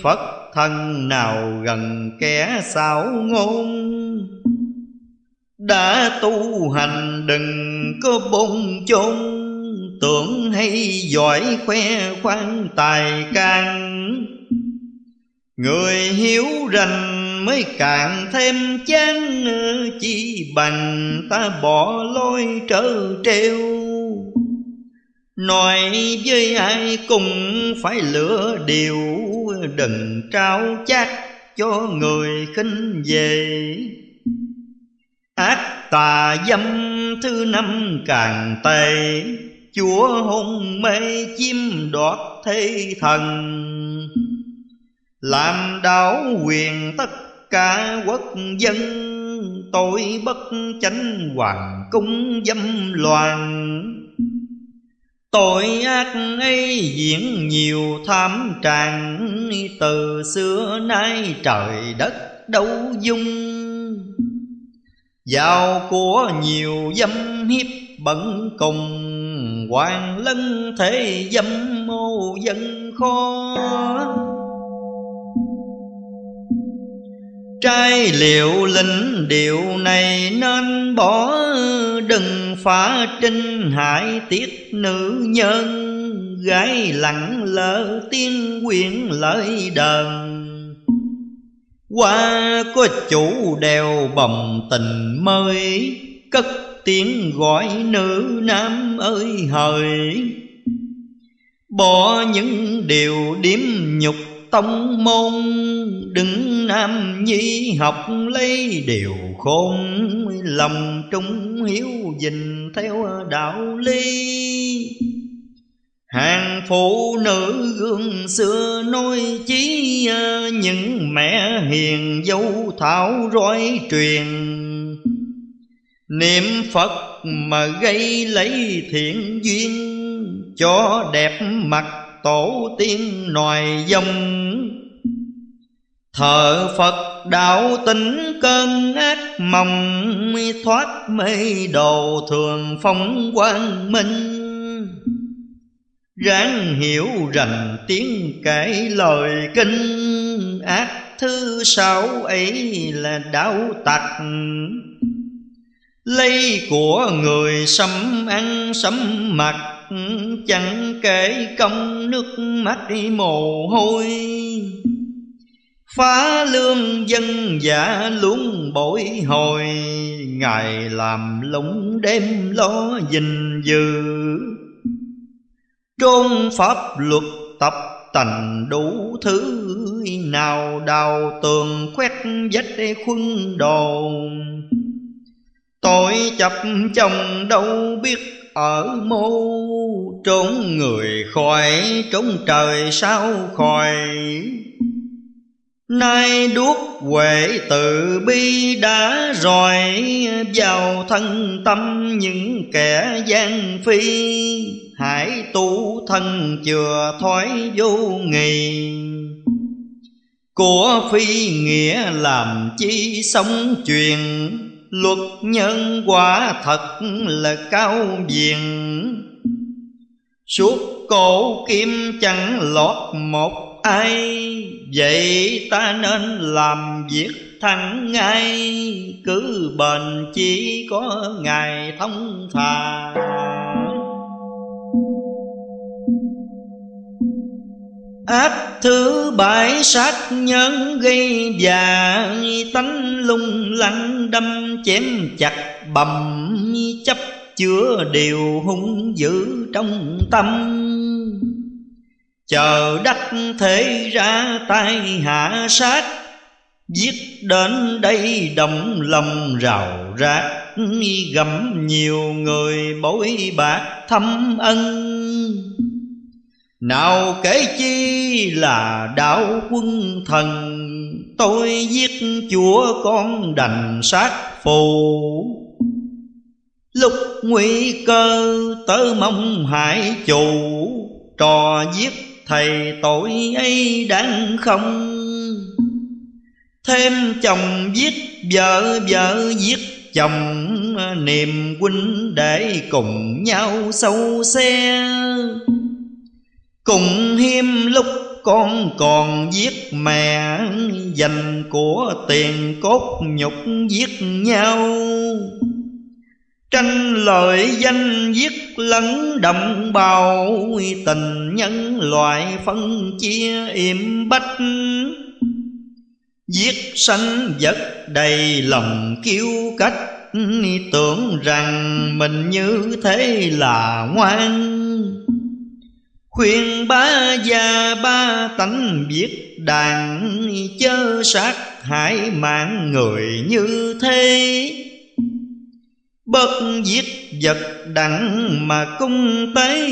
Phật thần nào gần kẻ xảo ngôn. Đã tu hành đừng có bông chôn, Tưởng hay giỏi khoe khoan tài can Người hiếu rành mới càng thêm chán Chi bằng ta bỏ lối trở treo Nói với ai cùng phải lửa điều, Đừng trao chát cho người khinh về Ác tà dâm thứ năm càng tệ, Chúa hôn mê chim đoạt thế thần làm đảo quyền tất cả quốc dân, Tội bất chánh hoàng cung dâm loạn. Tội ác ấy diễn nhiều tham tràn Từ xưa nay trời đất đâu dung. Giàu của nhiều dâm hiếp bận cùng, Hoàng lân thế dâm mô dân khó. Trai liệu linh điều này nên bỏ Đừng phá trinh hại tiết nữ nhân, Gái lặng lỡ tiên quyển lợi đờn. Qua có chủ đèo bồng tình mới, Cất tiếng gọi nữ nam ơi hời. Bỏ những điều điếm nhục tông môn đừng nam nhi học lấy điều khôn. Lòng trung hiếu dình theo đạo lý. Hàng phụ nữ gương xưa nói chí ờ, những mẹ hiền dâu thảo roi truyền. Niệm phật mà gây lấy thiện duyên, cho đẹp mặt tổ tiên nòi dòng, Thờ Phật đạo tính cơn ác mộng Thoát mê đồ thường phong quang minh Ráng hiểu rành tiếng kể lời kinh Ác thứ sáu ấy là đạo tặc Lấy của người sắm ăn sắm mặc. Chẳng kể công nước mắt mồ hôi. Phá lương dân giả luôn bội hồi Ngày làm lũng đêm lo gìn giữ Trôn pháp luật tập tành đủ thứ, Nào đào tường quét vách khuân đồ Tội chập chồng đâu biết ở mô Trốn người khỏi trốn trời sao khỏi. Nay đuốc huệ từ bi đã rồi, Vào thân tâm những kẻ gian phi. Hãy tu thân chừa thoái vô nghị Của phi nghĩa làm chi sống truyền Luật nhân quả thật là cao viền. Suốt cổ kim chẳng lọt một ai. Vậy ta nên làm việc thẳng ngay. Cứ bền chỉ có ngày thông thà. Ác thứ bại sát nhân gây già tánh lung lăng đâm chém chặt bầm, chấp chứa điều hung dữ trong tâm. Chờ đắc thể ra tay hạ sát, Giết đến đây động lòng rào rạc Gặm nhiều người bối bạc thâm ân. Nào kể chi là đạo quân thần, Tôi giết chúa con đành sát phù. Lúc nguy cơ tớ mong hại chủ, Trò giết thầy tội ấy đáng không? Thêm chồng giết vợ vợ giết chồng, niềm huynh để cùng nhau sâu xe cùng hiếm lúc con còn giết mẹ. Dành của tiền cốt nhục giết nhau. Tranh lợi danh giết lẫn đồng bào tình nhân loại phân chia im bách. Giết sanh vật đầy lòng kiêu cách. Tưởng rằng mình như thế là ngoan khuyên ba già ba tánh viết đàn chớ sát hại mạng người như thế. Bất giết vật đặng mà cung tế,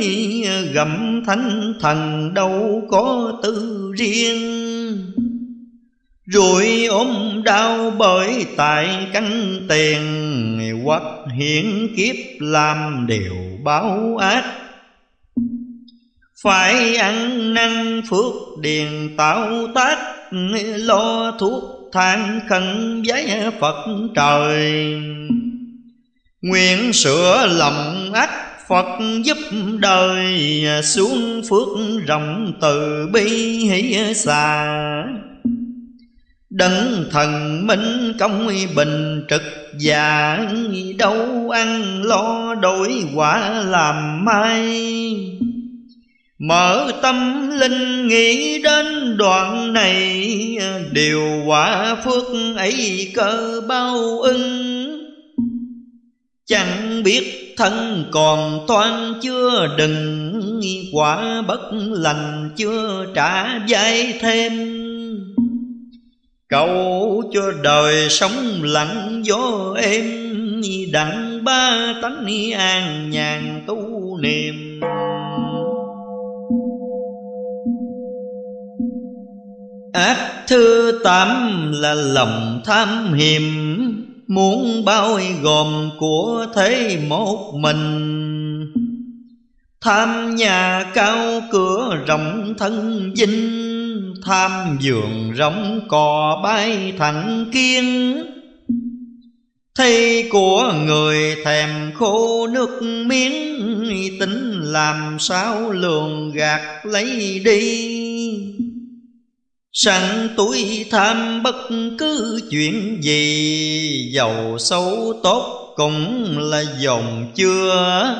Gặm thánh thần đâu có tư riêng. Rồi ôm đau bởi tại căn tiền Hoặc hiển kiếp làm điều báo ác. Phải ăn năn phước điền tạo tác, Lo thuốc than khẩn giấy Phật trời. Nguyện sửa lòng ách Phật giúp đời, xuống phước rộng từ bi hỷ xà Đấng thần minh công bình trực già Đâu ăn lo đổi quả làm mai Mở tâm linh nghĩ đến đoạn này, Điều quả phước ấy cơ bao ưng. Chẳng biết thân còn toan chưa, đừng Quả bất lành chưa trả dây thêm. Cầu cho đời sống lặng gió êm, Đặng ba tánh an nhàn tu niệm. Ác thư tám là lòng tham hiểm, Muốn bao gồm của thế một mình. Tham nhà cao cửa rộng thân dinh Tham giường rộng cò bay thẳng kiên. Thấy của người thèm khô nước miếng, Tính làm sao lường gạt lấy đi. Sẵn tuổi tham bất cứ chuyện gì, Giàu xấu tốt cũng là dòng chưa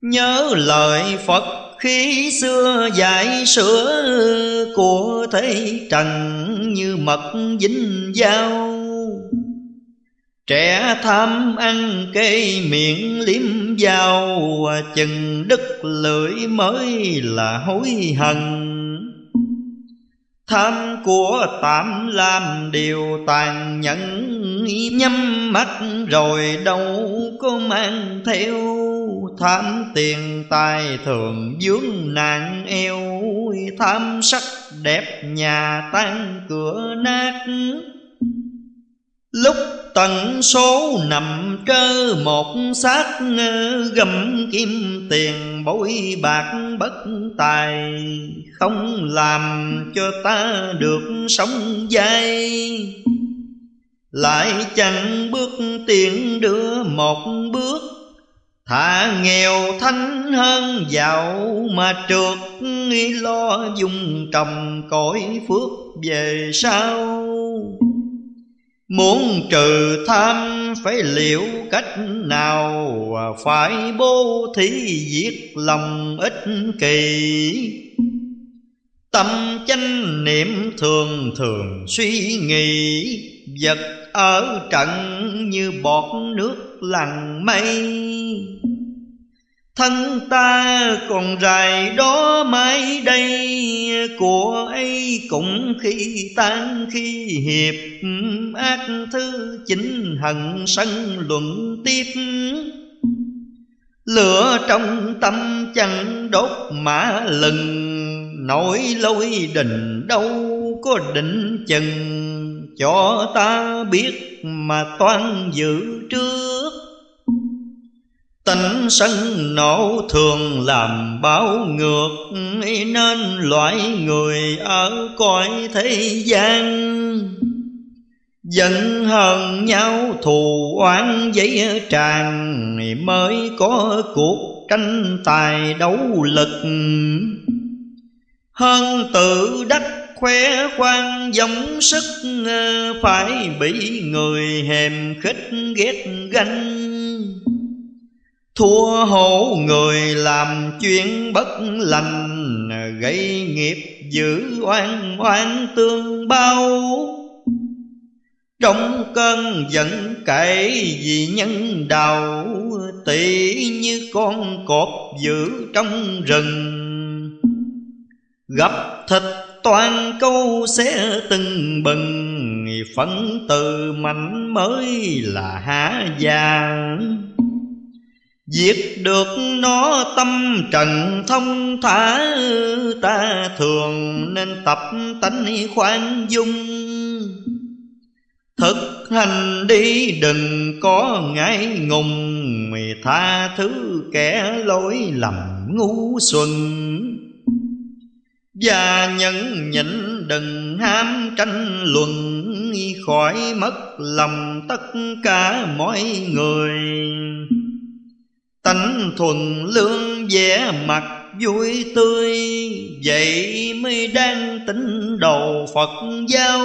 Nhớ lời Phật khi xưa dạy sửa Của thế trần như mật dính dao. Trẻ tham ăn cây miệng liếm dao, Chừng đứt lưỡi mới là hối hận. Tham của tạm làm điều tàn nhẫn, Nhắm mắt rồi đâu có mang theo. Tham tiền tài thường dướng nạn eo Tham sắc đẹp nhà tan cửa nát. Lúc tận số nằm trơ một xác Gầm kim tiền, bối bạc bất tài. Không làm cho ta được sống dai. Lại chẳng bước tiền đưa một bước. Thả nghèo thanh hơn giàu mà trượt Lo dùng trồng cõi phước về sau. Muốn trừ tham phải liệu cách nào? Phải bố thí diệt lòng ích kỳ Tâm chánh niệm thường thường suy nghĩ. Vật ở trận như bọt nước lằn mây. Thân ta còn dài đó mãi đây, Của ấy cũng khi tan, khi hiệp Ác thư chính hận sân luận tiếp. Lửa trong tâm chẳng đốt mã lừng Nổi lôi đình đâu có định chừng. Cho ta biết mà toan giữ trước Tánh sân nổ thường làm báo ngược, Nên loại người ở cõi thế gian Giận hờn nhau, thù oán giấy tràn Mới có cuộc tranh tài đấu lực. Hơn tự đắc khoe khoang giống sức, Phải bị người hèm khích ghét ganh. Thua hổ người làm chuyện bất lành, Gây nghiệp giữ oan oan tương bao. Trong cơn giận cậy vì nhân đạo Tỷ như con cọp giữ trong rừng. Gặp thịt toàn câu sẽ từng bừng Phấn từ mạnh mới là há vàng Diệt được nó tâm trần thông thả, Ta thường nên tập tánh khoan dung. Thực hành đi đừng có ngại ngùng Tha thứ kẻ lỗi lầm ngu xuân Và nhẫn nhịn đừng ham tranh luận, Khỏi mất lòng tất cả mọi người. Tánh thuần lương vẻ mặt vui tươi, Vậy mới đang tính đầu Phật giáo.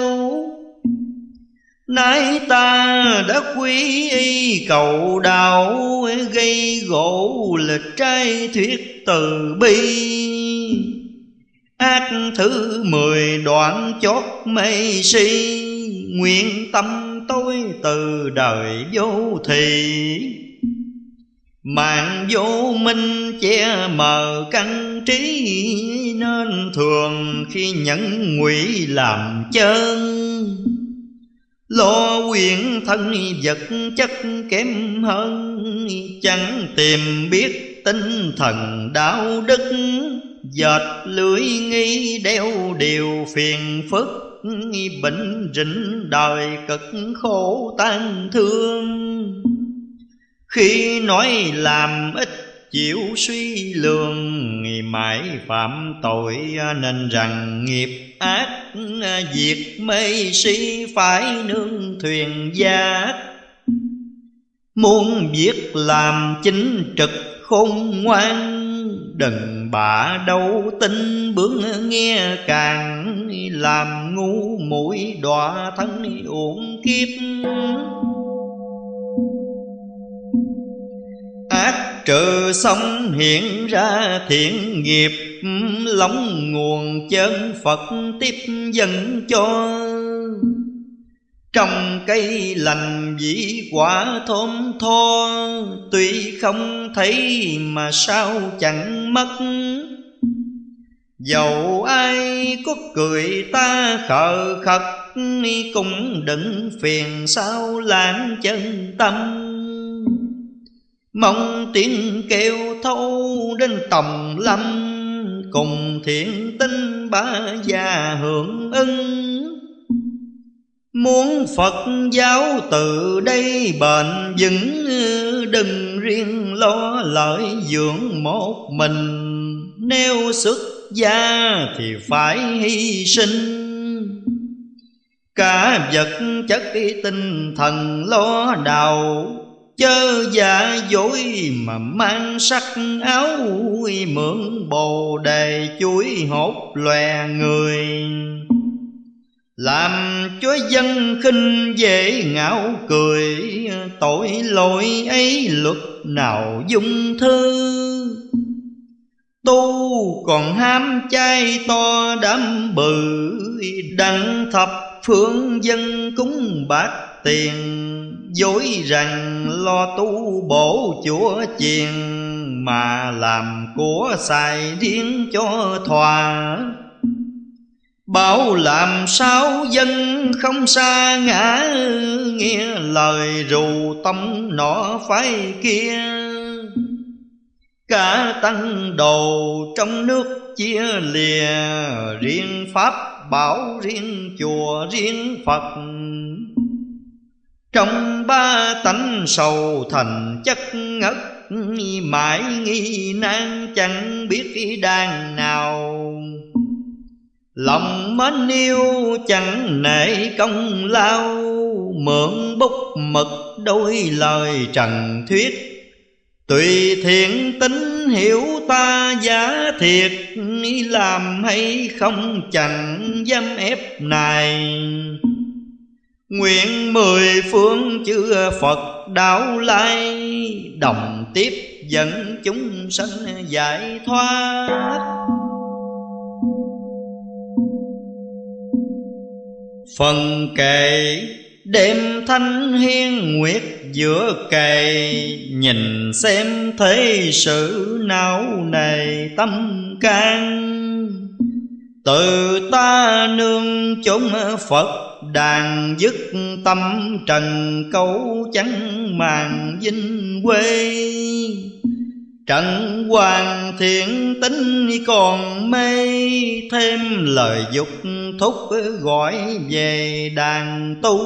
Nay ta đã quý y cầu đạo, Gây gỗ lịch trai thuyết từ bi. Ác thứ mười đoạn chót mây si, Nguyện tâm tôi từ đời vô thị. Mạng vô minh che mờ căn trí Nên thường khi nhẫn ngụy làm chân. Lo quyền thân vật chất kém hơn, Chẳng tìm biết tinh thần đạo đức. Dệt lưỡi nghi đeo điều phiền phức, Bệnh rịnh đời cực khổ tan thương khi nói làm ít chịu suy lường mãi phạm tội à, nên rằng nghiệp ác à, diệt mê si phải nương thuyền giác. Muốn việc làm chính trực khôn ngoan, đừng bạ đâu tin bướng nghe càng, làm ngu mũi đọa thân uổng kiếp. Trừ xong hiện ra thiện nghiệp, lóng nguồn chân phật tiếp dẫn cho. Trong cây lành dĩ quả thơm tho, Tuy không thấy mà sao chẳng mất. Dầu ai có cười ta khờ khật, Cũng đừng phiền sao lãng chân tâm. Mong tiếng kêu thâu đến tòng lâm Cùng thiện tinh ba già hưởng ưng Muốn Phật giáo từ đây bền vững, Đừng riêng lo lợi dưỡng một mình. Nếu xuất gia thì phải hy sinh. Cả vật chất, tinh thần, lo đào Chớ giả dối mà mang sắc áo Mượn bồ đề chuối hốt lòe người. Làm cho dân khinh dễ ngạo cười, tội lỗi ấy luật nào dung thư. Tu còn ham chay to đám bự, đặng thập phương dân cúng bát tiền dối rằng lo tu bổ chúa chiền mà làm của xài riêng cho thòa. Bảo làm sao dân không xa ngã, Nghe lời rù tâm nọ phái kia. Cả tăng đồ trong nước chia lìa, Riêng Pháp bảo riêng chùa riêng Phật. Trong ba tánh sầu thành chất ngất, Mãi nghi nan chẳng biết đang nào. Lòng mến yêu chẳng nể công lao, Mượn bút mực đôi lời trần thuyết. Tùy thiện tính hiểu ta giả thiệt, Làm hay không chẳng dám ép này Nguyện mười phương chư Phật đạo lai, Đồng tiếp dẫn chúng sanh giải thoát. Phần kệ đêm thanh hiên nguyệt giữa cày Nhìn xem thế sự não này tâm can. Từ ta nương chúng Phật đàn dứt tâm trần cấu chẳng màng vinh quê. Trận hoàng thiện tính còn mê, Thêm lời dục thúc gọi về đàn tu.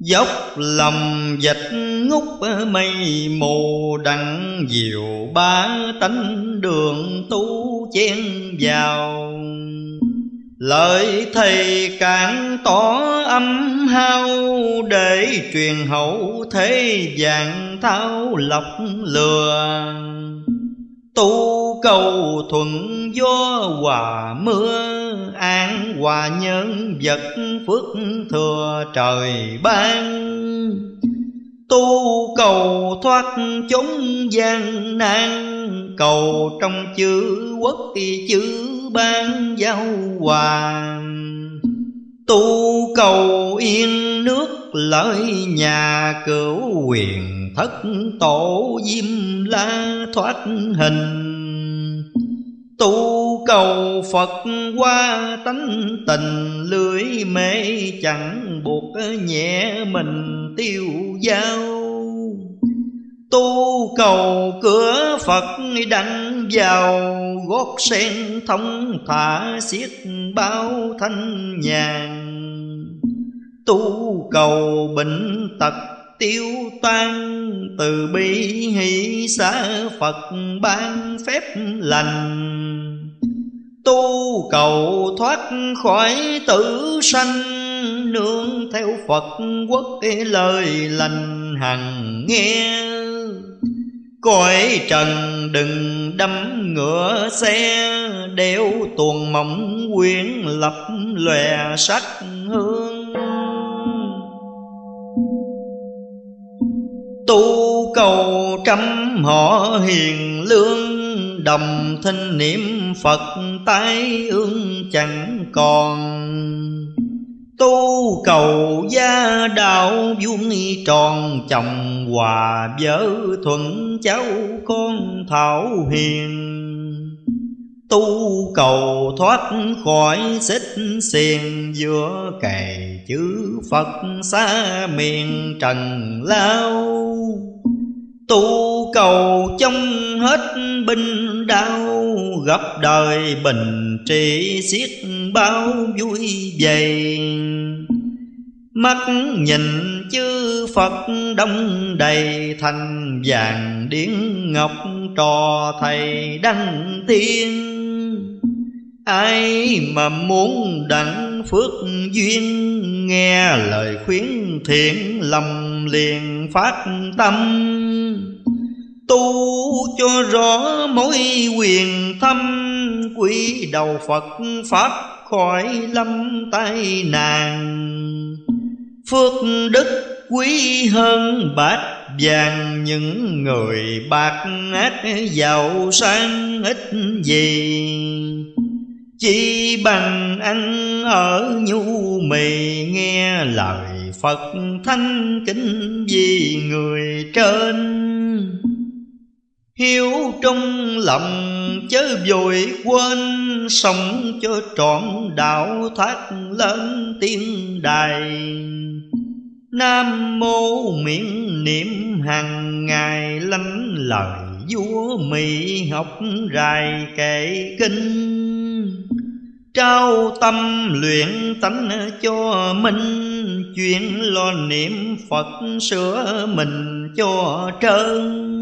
Dốc lòng dịch ngút mây mù, Đặng diệu ba tánh đường tu chen vào. Lời thầy càng tỏ âm hao, Để truyền hậu thế dạng thao lọc lừa. Tu cầu thuận gió hòa mưa, An hòa nhân vật phước thừa trời ban. Tu cầu thoát chúng gian nan, Cầu trong chữ quốc thì chữ ban giao hoàng. Tu cầu yên nước lợi nhà cửu quyền Thất tổ diêm la thoát hình. Tu cầu Phật qua tánh tình lưới mê chẳng buộc nhẹ mình tiêu dao Tu cầu cửa Phật đặng vào, gót sen thông thả xiết bao thanh nhàn. Tu cầu bệnh tật tiêu tan, từ bi hỷ xã phật ban phép lành. Tu cầu thoát khỏi tử sanh, nương theo phật quốc lời lành hằng nghe. Cõi trần đừng đâm ngựa xe, đeo tuồng mộng quyển lập lòe sắc hương. Tu cầu trăm họ hiền lương, đồng thanh niệm phật tái ương chẳng còn. Tu cầu gia đạo vuông tròn, chồng hòa vợ thuận cháu con thảo hiền. Tu cầu thoát khỏi xích xiềng, giữa cày chữ Phật xa miền trần lao. Tu cầu trong hết binh đau, Gặp đời bình trị xiết bao vui vầy Mắt nhìn chư Phật đông đầy, Thành vàng điển ngọc trò thầy đăng thiên Ai mà muốn đặng phước duyên, Nghe lời khuyến thiện lầm liền phát tâm. Tu cho rõ mối quyền thâm Quý đầu Phật Pháp khỏi lâm tai nạn. Phước đức quý hơn bát vàng, Những người bạc ác giàu sang ít gì? Chỉ bằng ăn ở nhu mì Nghe lời Phật thanh kính vì người trên. Hiếu trong lòng chớ vội quên, Sống cho trọn đạo thác lớn tiên đài. Nam mô miệng niệm hàng ngày lánh lời vua Mỹ học rài kệ kinh. Trao tâm luyện tánh cho mình Chuyện lo niệm Phật sửa mình cho trơn.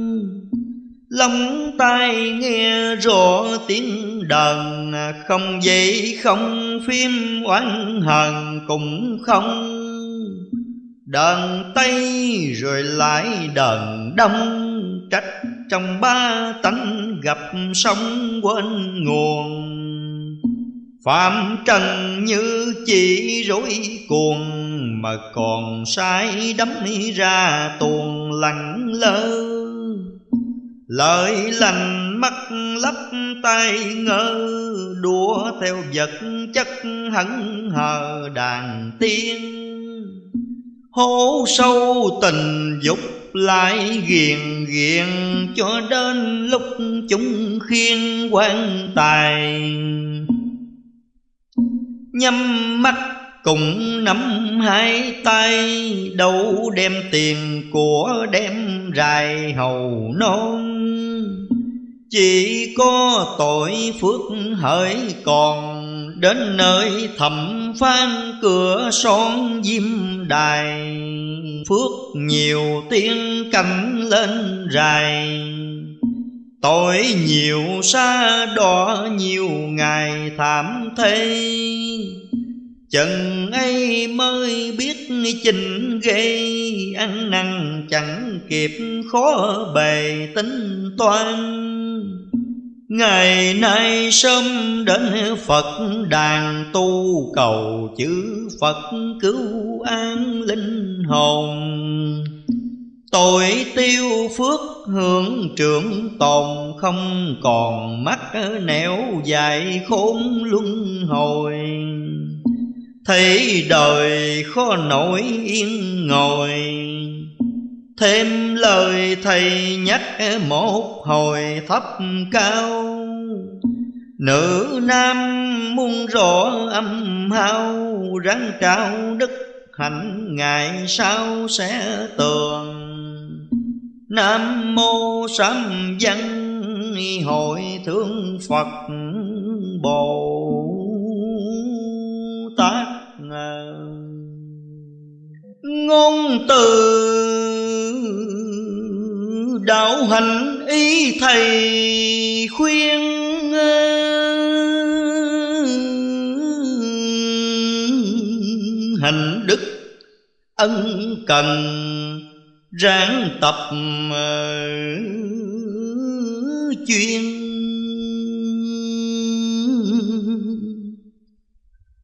Lòng tai nghe rõ tiếng đàn, Không dậy không phim oán hờn cũng không. Đàn Tây rồi lại đàn Đông, Trách trong ba tánh gặp sóng quên nguồn. Phạm trần như chỉ rối cuồng, Mà còn sai đắm ra tuồng lặng lơ. Lời lành mắt lấp tay ngơ Đua theo vật chất hẳn hờ đàn tiên. Hố sâu tình dục lại ghiền ghiền, Cho đến lúc chúng khiên quan tài. Nhắm mắt cùng nắm hai tay, Đâu đem tiền của đem rài hầu non. Chỉ có tội phước hỡi còn Đến nơi thẩm phan cửa son diêm đài. Phước nhiều tiếng cảnh lên rài Tội nhiều xa đỏ nhiều ngày thảm thế Chừng ấy mới biết trình gây Ăn năn chẳng kịp khó bề tính toan. Ngày nay sớm đến Phật đàn tu cầu chữ Phật cứu an linh hồn. Tội tiêu phước hưởng trưởng tồn Không còn mắt nẻo dài khốn luân hồi. Thấy đời khó nổi yên ngồi, Thêm lời thầy nhắc một hồi thấp cao. Nữ nam muôn rõ âm hao Ráng trao đức hạnh ngày sau sẽ tường? Nam mô sám văn hội thương Phật Bồ Tát. Ngôn từ đạo hành ý thầy khuyên hành đức ân cần ráng tập ờ, chuyên.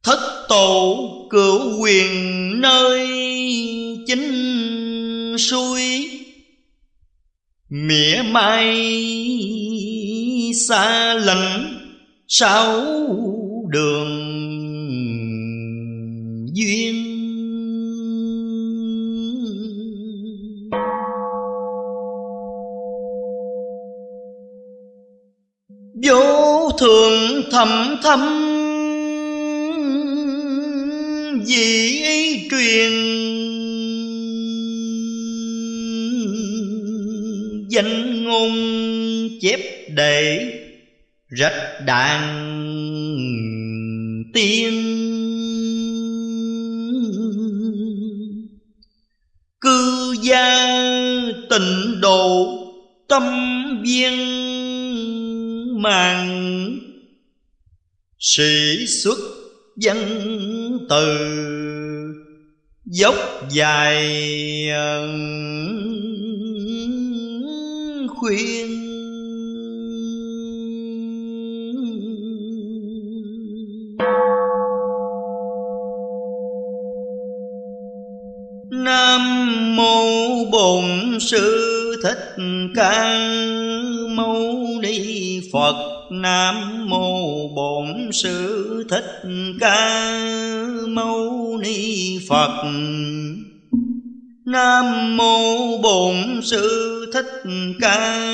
Thất tổ cửu quyền nơi chính suối, mỉa mai xa lạnh sáu đường duyên. Vô thường thầm thâm vì truyền danh ngôn chép để rách đàn tiên. Cư gia tịnh độ tâm viên màng sĩ xuất văn từ dốc dài khuyên. Nam mô Bổn Sư Thích Ca. Mâu Ni Phật Nam mô Bổn Sư Thích Ca Mâu Ni Phật. Nam mô Bổn Sư Thích Ca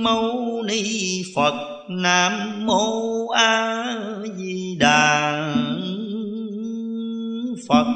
Mâu Ni Phật. Nam mô A Di Đà Phật.